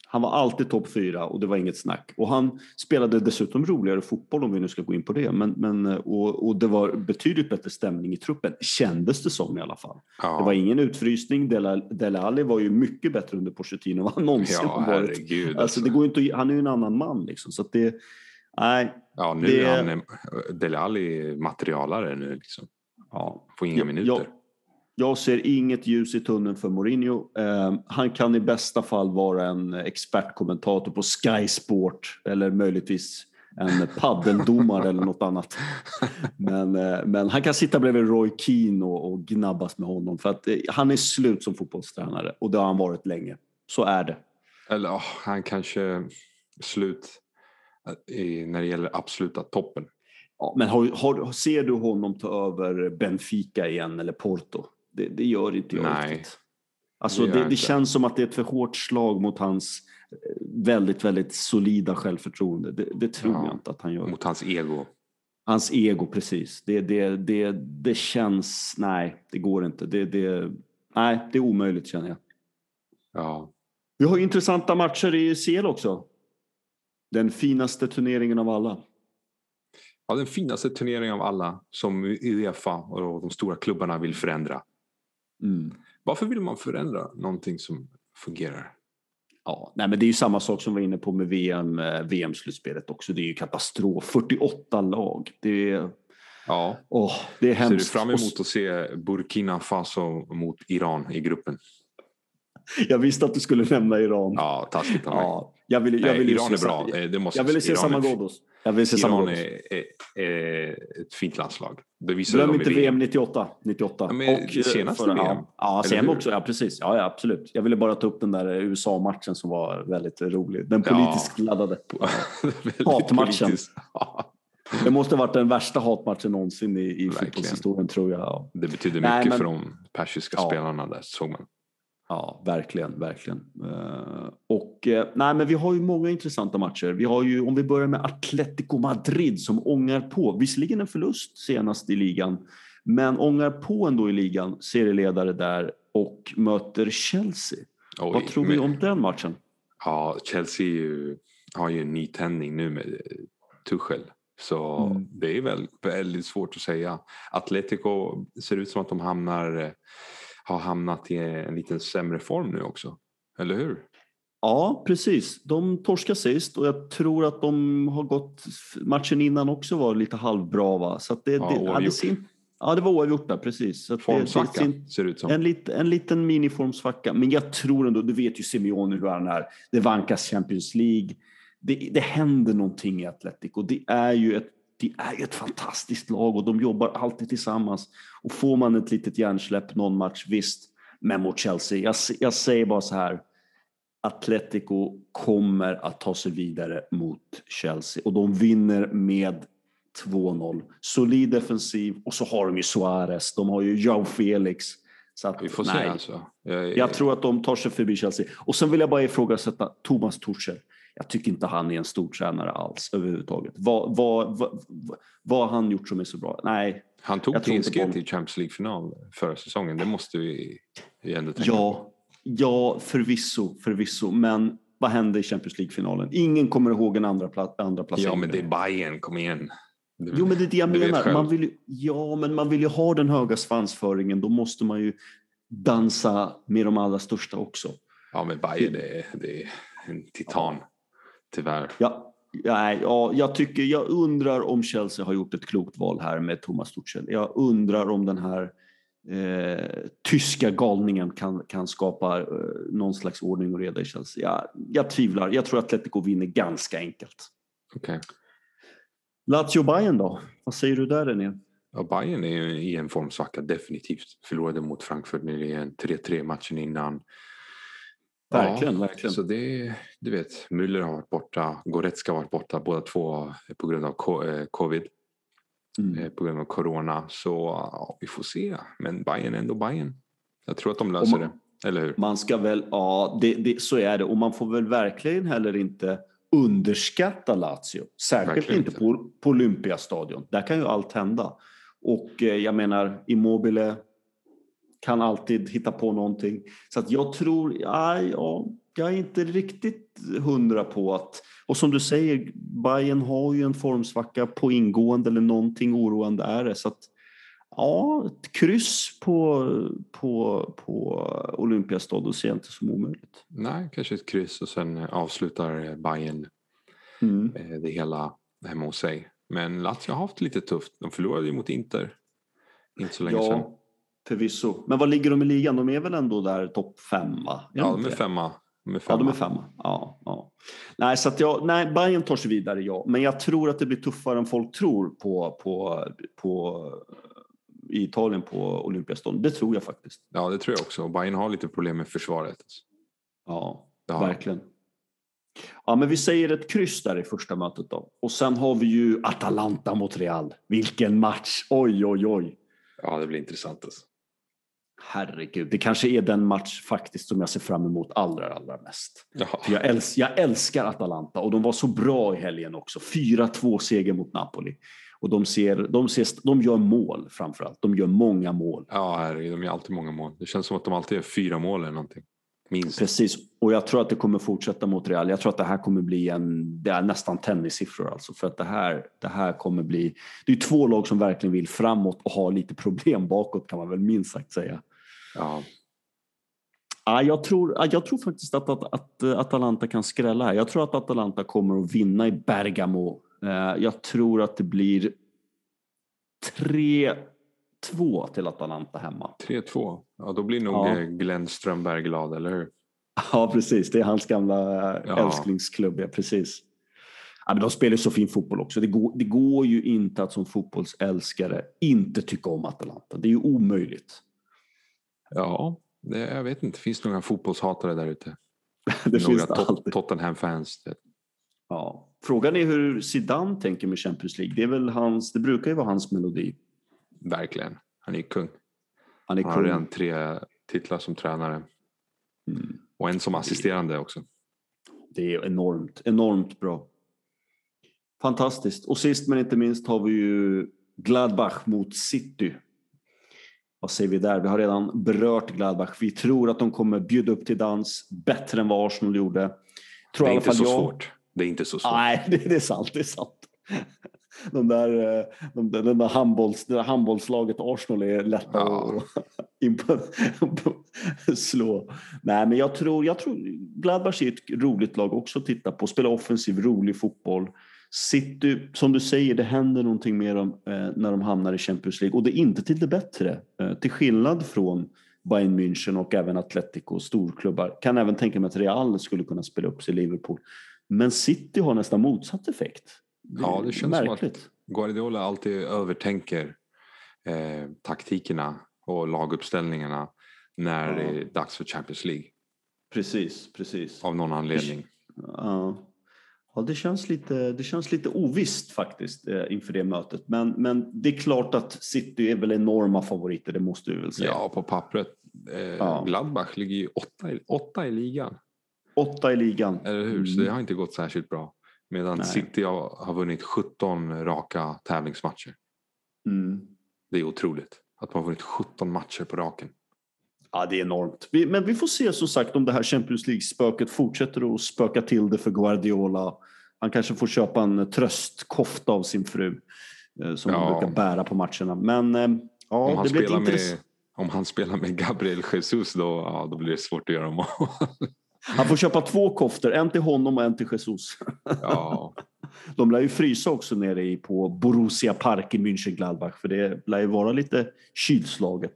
Han var alltid topp fyra och det var inget snack. Och han spelade dessutom roligare fotboll om vi nu ska gå in på det. Men, men, och, och det var betydligt bättre stämning i truppen, kändes det som i alla fall. Ja, Det var ingen utfrysning. Dele Dele Alli var ju mycket bättre under Pochettino än vad han någonsin ja varit. herregud. Alltså, Alltså, det går inte, att- han är ju en annan man liksom. Så det, nej, ja, nu det- är han eh, Dele Alli materialare nu liksom. ja. Får inga Jag- minuter. Jag, jag ser inget ljus i tunneln för Mourinho. Eh, han kan i bästa fall vara en expertkommentator på Sky Sport eller möjligtvis en paddeldomare eller något annat. Men, eh, men han kan sitta bredvid Roy Keane och, och gnabbas med honom för att eh, han är slut som fotbollstränare och det har han varit länge. Så är det. Eller oh, han kanske slut i, när det gäller absoluta toppen. Ja, men har, har, ser du honom ta över Benfica igen eller Porto? Det, det gör inte jag Nej. riktigt. Alltså Det det, det, känns som att det är ett för hårt slag mot hans eh, väldigt, väldigt solida självförtroende. Det, det tror Ja. jag inte att han gör. Mot hans ego. Hans ego, precis. Det, det, det, det känns... Nej, det går inte. Det, det, nej, det är omöjligt känner jag. Ja. Vi har intressanta matcher i CL också. Den finaste turneringen av alla. ja, den finaste turneringen av alla som Uefa och de stora klubbarna vill förändra. Mm. Varför vill man förändra någonting som fungerar? Ja, nej, men det är ju samma sak som vi var inne på med VM, eh, VM-slutspelet också. Det är ju katastrof. 48 lag. Det är, Ja. åh, det är Ser du hemskt. fram emot att se Burkina Faso mot Iran i gruppen? <laughs> Jag visste att du skulle nämna Iran. Ja, taskigt av mig. Ja, jag ville, jag Nej, ville Iran är bra. Eh, Det måste Jag ville se Iran är- Samagodos. Jag ville se Iran är, är, är ett fint landslag. Det Glöm inte VM 98. 98. Ja, men eh, senaste förra- VM, Ja, ja sen också. Ja, precis. Ja, ja, absolut. Jag ville bara ta upp den där USA-matchen som var väldigt rolig. Den Ja. politiskt laddade. <laughs> Väldigt Hatmatchen. Ja, <laughs> Det måste ha varit den värsta hatmatchen någonsin i, i fotbollshistorien tror jag. Ja. det betyder Nej, mycket men- för de persiska Ja. spelarna där, såg man. Ja, verkligen, verkligen. Eh, och eh, nej, men vi har ju många intressanta matcher. Vi har ju, om vi börjar med Atletico Madrid som ångar på, visserligen en förlust senast i ligan, men ångar på ändå i ligan, serieledare där och möter Chelsea. Oj, Vad tror vi men- om den matchen? Ja, Chelsea ju, har ju en ny tändning nu med eh, Tuchel. Så Mm. det är väl väldigt svårt att säga. Atletico ser ut som att de hamnar, har hamnat i en liten sämre form nu också. Eller hur? Ja, precis. De torskade sist och jag tror att de har gått... Matchen innan också var lite halvbra, va? Så det, Ja, det, oavgjort. ser- ja, det var oavgjort där, precis. Så att det, Formsvacka ser- ser det ut som. En, lit, en liten miniformsvacka. Men jag tror ändå, du vet ju Simeone hur han är. Det vankas Champions League. Det, det händer någonting i Atletico. Det är ju ett, det är ju ett fantastiskt lag och de jobbar alltid tillsammans. Och får man ett litet hjärnsläpp någon match, visst. Men mot Chelsea, jag, jag säger bara så här. Atletico kommer att ta sig vidare mot Chelsea och de vinner med 2-0. Solid defensiv och så har de ju Suarez, de har ju Joao Felix. Så att, Vi får se nej, alltså. Jag, Jag tror att de tar sig förbi Chelsea. Och sen vill jag bara ifrågasätta Thomas Tuchel. Jag tycker inte han är en stor tränare alls överhuvudtaget. Vad, vad, vad, vad har han gjort som är så bra? Nej, Han tog PSG till Champions League-final förra säsongen. Det måste vi ju ändå tänka på. ja, ja förvisso, förvisso. Men vad hände i Champions League-finalen? Ingen kommer ihåg en andra, pla- andra Ja, placering. men det är Bayern, kom igen. Du- Jo, men det är det jag menar. Man vill ju, ja, men man vill ju ha den höga svansföringen. Då måste man ju dansa med de allra största också. Ja, men Bayern det det är en titan. Tyvärr. Ja, nej, ja, jag, tycker, jag undrar om Chelsea har gjort ett klokt val här med Thomas Tuchel. Jag undrar om den här eh, tyska galningen kan, kan skapa eh, någon slags ordning och reda i Chelsea. Jag, jag tvivlar. Jag tror att Atletico vinner ganska enkelt. Okej. Lazio-Bayern då? Vad säger du där René? Ja, Bayern är i en formsvacka definitivt. Förlorade mot Frankfurt nyligen, 3-3 matchen innan. Verkligen, ja, verkligen. Så det, du vet, Müller har varit borta, Goretzka har varit borta, båda två på grund av eh, covid, Mm. eh, på grund av corona. Så ja, vi får se. Men Bayern är ändå Bayern. Jag tror att de löser man- det. Eller hur? Man ska väl, ja, det, det, så är det. Och man får väl verkligen heller inte underskatta Lazio. Särskilt Verkligen inte på, på Olympiastadion. Där kan ju allt hända. Och eh, jag menar, Immobile kan alltid hitta på någonting. Så att jag tror, ja, ja, jag är inte riktigt hundra på att... Och som du säger, Bayern har ju en formsvacka på ingående eller någonting oroande är det. Så att, ja, ett kryss på, på, på Olympiastadion ser jag inte som omöjligt. Nej, kanske ett kryss och sen avslutar Bayern Mm. eh, det hela hemma hos sig. Men Lazio har haft lite tufft. De förlorade ju mot Inter. Inte så länge sedan. Förvisso. Men vad ligger de i ligan? De är väl ändå där topp fem, va? Ja, de är femma. De är Ja, de är femma. femma. Ja, ja. Nej, så att jag, nej, Bayern tar sig vidare, ja. Men jag tror att det blir tuffare än folk tror på, på, på, i Italien på Olympiastadion. Det tror jag faktiskt. Ja, det tror jag också. Bayern har lite problem med försvaret. Alltså. Ja, verkligen. Ja, men vi säger ett kryss där i första mötet då. Och sen har vi ju Atalanta mot Real. Vilken match! Oj, oj, oj. Ja, det blir intressant. Alltså. Herregud, det kanske är den match faktiskt som jag ser fram emot allra, allra mest. Jag, äls jag älskar Atalanta och de var så bra i helgen också. 4-2 seger mot Napoli. Och de, ser, de, ser, de gör mål framförallt. De gör många mål. Ja, herregud, de gör alltid många mål. Det känns som att de alltid är fyra mål eller någonting. Minst. Precis, och jag tror att det kommer fortsätta mot Real. Jag tror att det här kommer bli en, det är nästan tennissiffror alltså. För att det här, det här kommer bli, det är två lag som verkligen vill framåt och har lite problem bakåt kan man väl minst sagt säga. Ja, Ja, jag, tror, ja, jag tror faktiskt att, att, att eh, Atalanta kan skrälla här. Jag tror att Atalanta kommer att vinna i Bergamo. Eh, Jag tror att det blir 3-2 till Atalanta hemma. 3-2. Ja, då blir nog Ja. eh, Glenn Strömberg glad, eller hur? Ja, precis. Det är hans gamla Ja. älsklingsklubb. Ja, precis. Ja, men de spelar så fin fotboll också. Det går, det går ju inte att som fotbollsälskare inte tycka om Atalanta. Det är ju omöjligt. Ja, det, jag vet inte. Finns det några fotbollshatare där ute? <laughs> Det Några finns det Tot- alltid. Tottenham-fans. det- Ja. Frågan är hur Zidane tänker med Champions League. Det, är väl hans, det brukar ju vara hans melodi. Verkligen. Han är kung. Han är Han har kung. redan tre titlar som tränare. Mm. Och en som assisterande också. Det är enormt, enormt bra. Fantastiskt. Och sist men inte minst har vi ju Gladbach mot City. Vad säger vi där? Vi har redan berört Gladbach. Vi tror att de kommer bjuda upp till dans bättre än vad Arsenal gjorde. Tror Det är inte så jag. svårt. Det är inte så svårt. Nej, <laughs> det, det är sant. Det är sant. De där, eh, de där, den där handbolls, det där handbollslaget Arsenal är lätta Ja. att slå. Nej, men jag tror, jag tror Gladbach är ett roligt lag också att titta på. Spela offensiv, rolig fotboll. City, som du säger, det händer någonting med dem eh, när de hamnar i Champions League och det är inte till det bättre. Eh, till skillnad från Bayern München och även Atletico, storklubbar. Kan även tänka mig att Real skulle kunna spela upp sig i Liverpool. Men City har nästan motsatt effekt. Ja, det känns som att- märkligt. Guardiola alltid övertänker eh, taktikerna och laguppställningarna när Ja. det är dags för Champions League. Precis, precis. Av någon anledning. Ja. Ja, det känns lite, det känns lite ovisst faktiskt eh, inför det mötet. Men, men det är klart att City är väl enorma favoriter, det måste vi väl säga. Ja, på pappret. Eh, Ja. Gladbach ligger ju åtta i, åtta i ligan. Åtta i ligan. Eller hur? Så Mm. det har inte gått särskilt bra. Medan Nej. City har, har vunnit 17 raka tävlingsmatcher. Mm. Det är otroligt. Att man har vunnit 17 matcher på raken. Ja, det är enormt. Vi, men vi får se som sagt om det här Champions League-spöket fortsätter att spöka till det för Guardiola. Han kanske får köpa en tröstkofta av sin fru eh, som han Ja. brukar bära på matcherna. Men eh, ja, om, han det blir ett spelar intress- med, om han spelar med Gabriel Jesus då, ja, då blir det svårt att göra mål. <laughs> Han får köpa två koftor, en till honom och en till Jesus. ja, <laughs> De lär ju frysa också nere i, på Borussia Park i München-Gladbach för det lär ju vara lite kylslaget.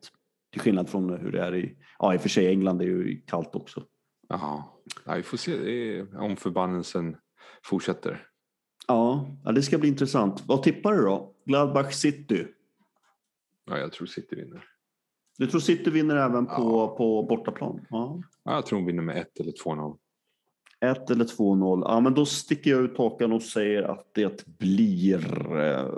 Till skillnad från hur det är i, ja i och för sig England är ju kallt också. ja. vi får se om förbannelsen fortsätter. Ja, det ska bli intressant. Vad tippar du då? Gladbach City? Ja, jag tror City vinner. Du tror City vinner även på, Ja. på bortaplan? Ja. Ja, jag tror de vinner med 1 eller 2-0. 1 eller 2-0. Ja, men då sticker jag ut hakan och säger att det blir eh,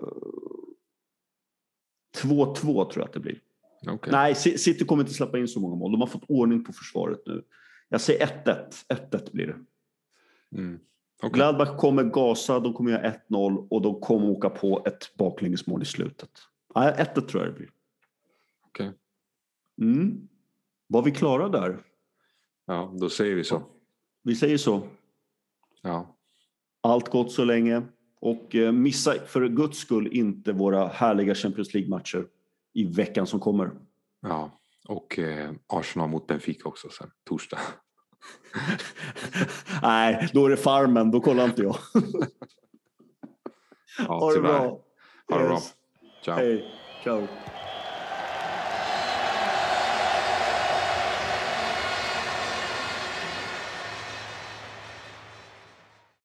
2-2 tror jag att det blir. Okej. Nej, City kommer inte släppa in så många mål. De har fått ordning på försvaret nu. Jag säger 1-1. 1-1 blir det. Mm. Okej. Gladbach kommer gasa, de kommer göra 1-0 och de kommer åka på ett baklängesmål i slutet. Nej, 1-1 tror jag det blir. Okej. Mm. Var vi klara där? Ja, då säger vi så. Vi säger så. Ja, Allt gott så länge. Och eh, missa för guds skull inte våra härliga Champions League-matcher i veckan som kommer. ja. och eh, Arsenal mot Benfica också sen, torsdag. <laughs> Nej, då är det Farmen. Då kollar inte jag. <laughs> Ja, ha det bra. Ha det bra. Ciao. Hej. Ciao.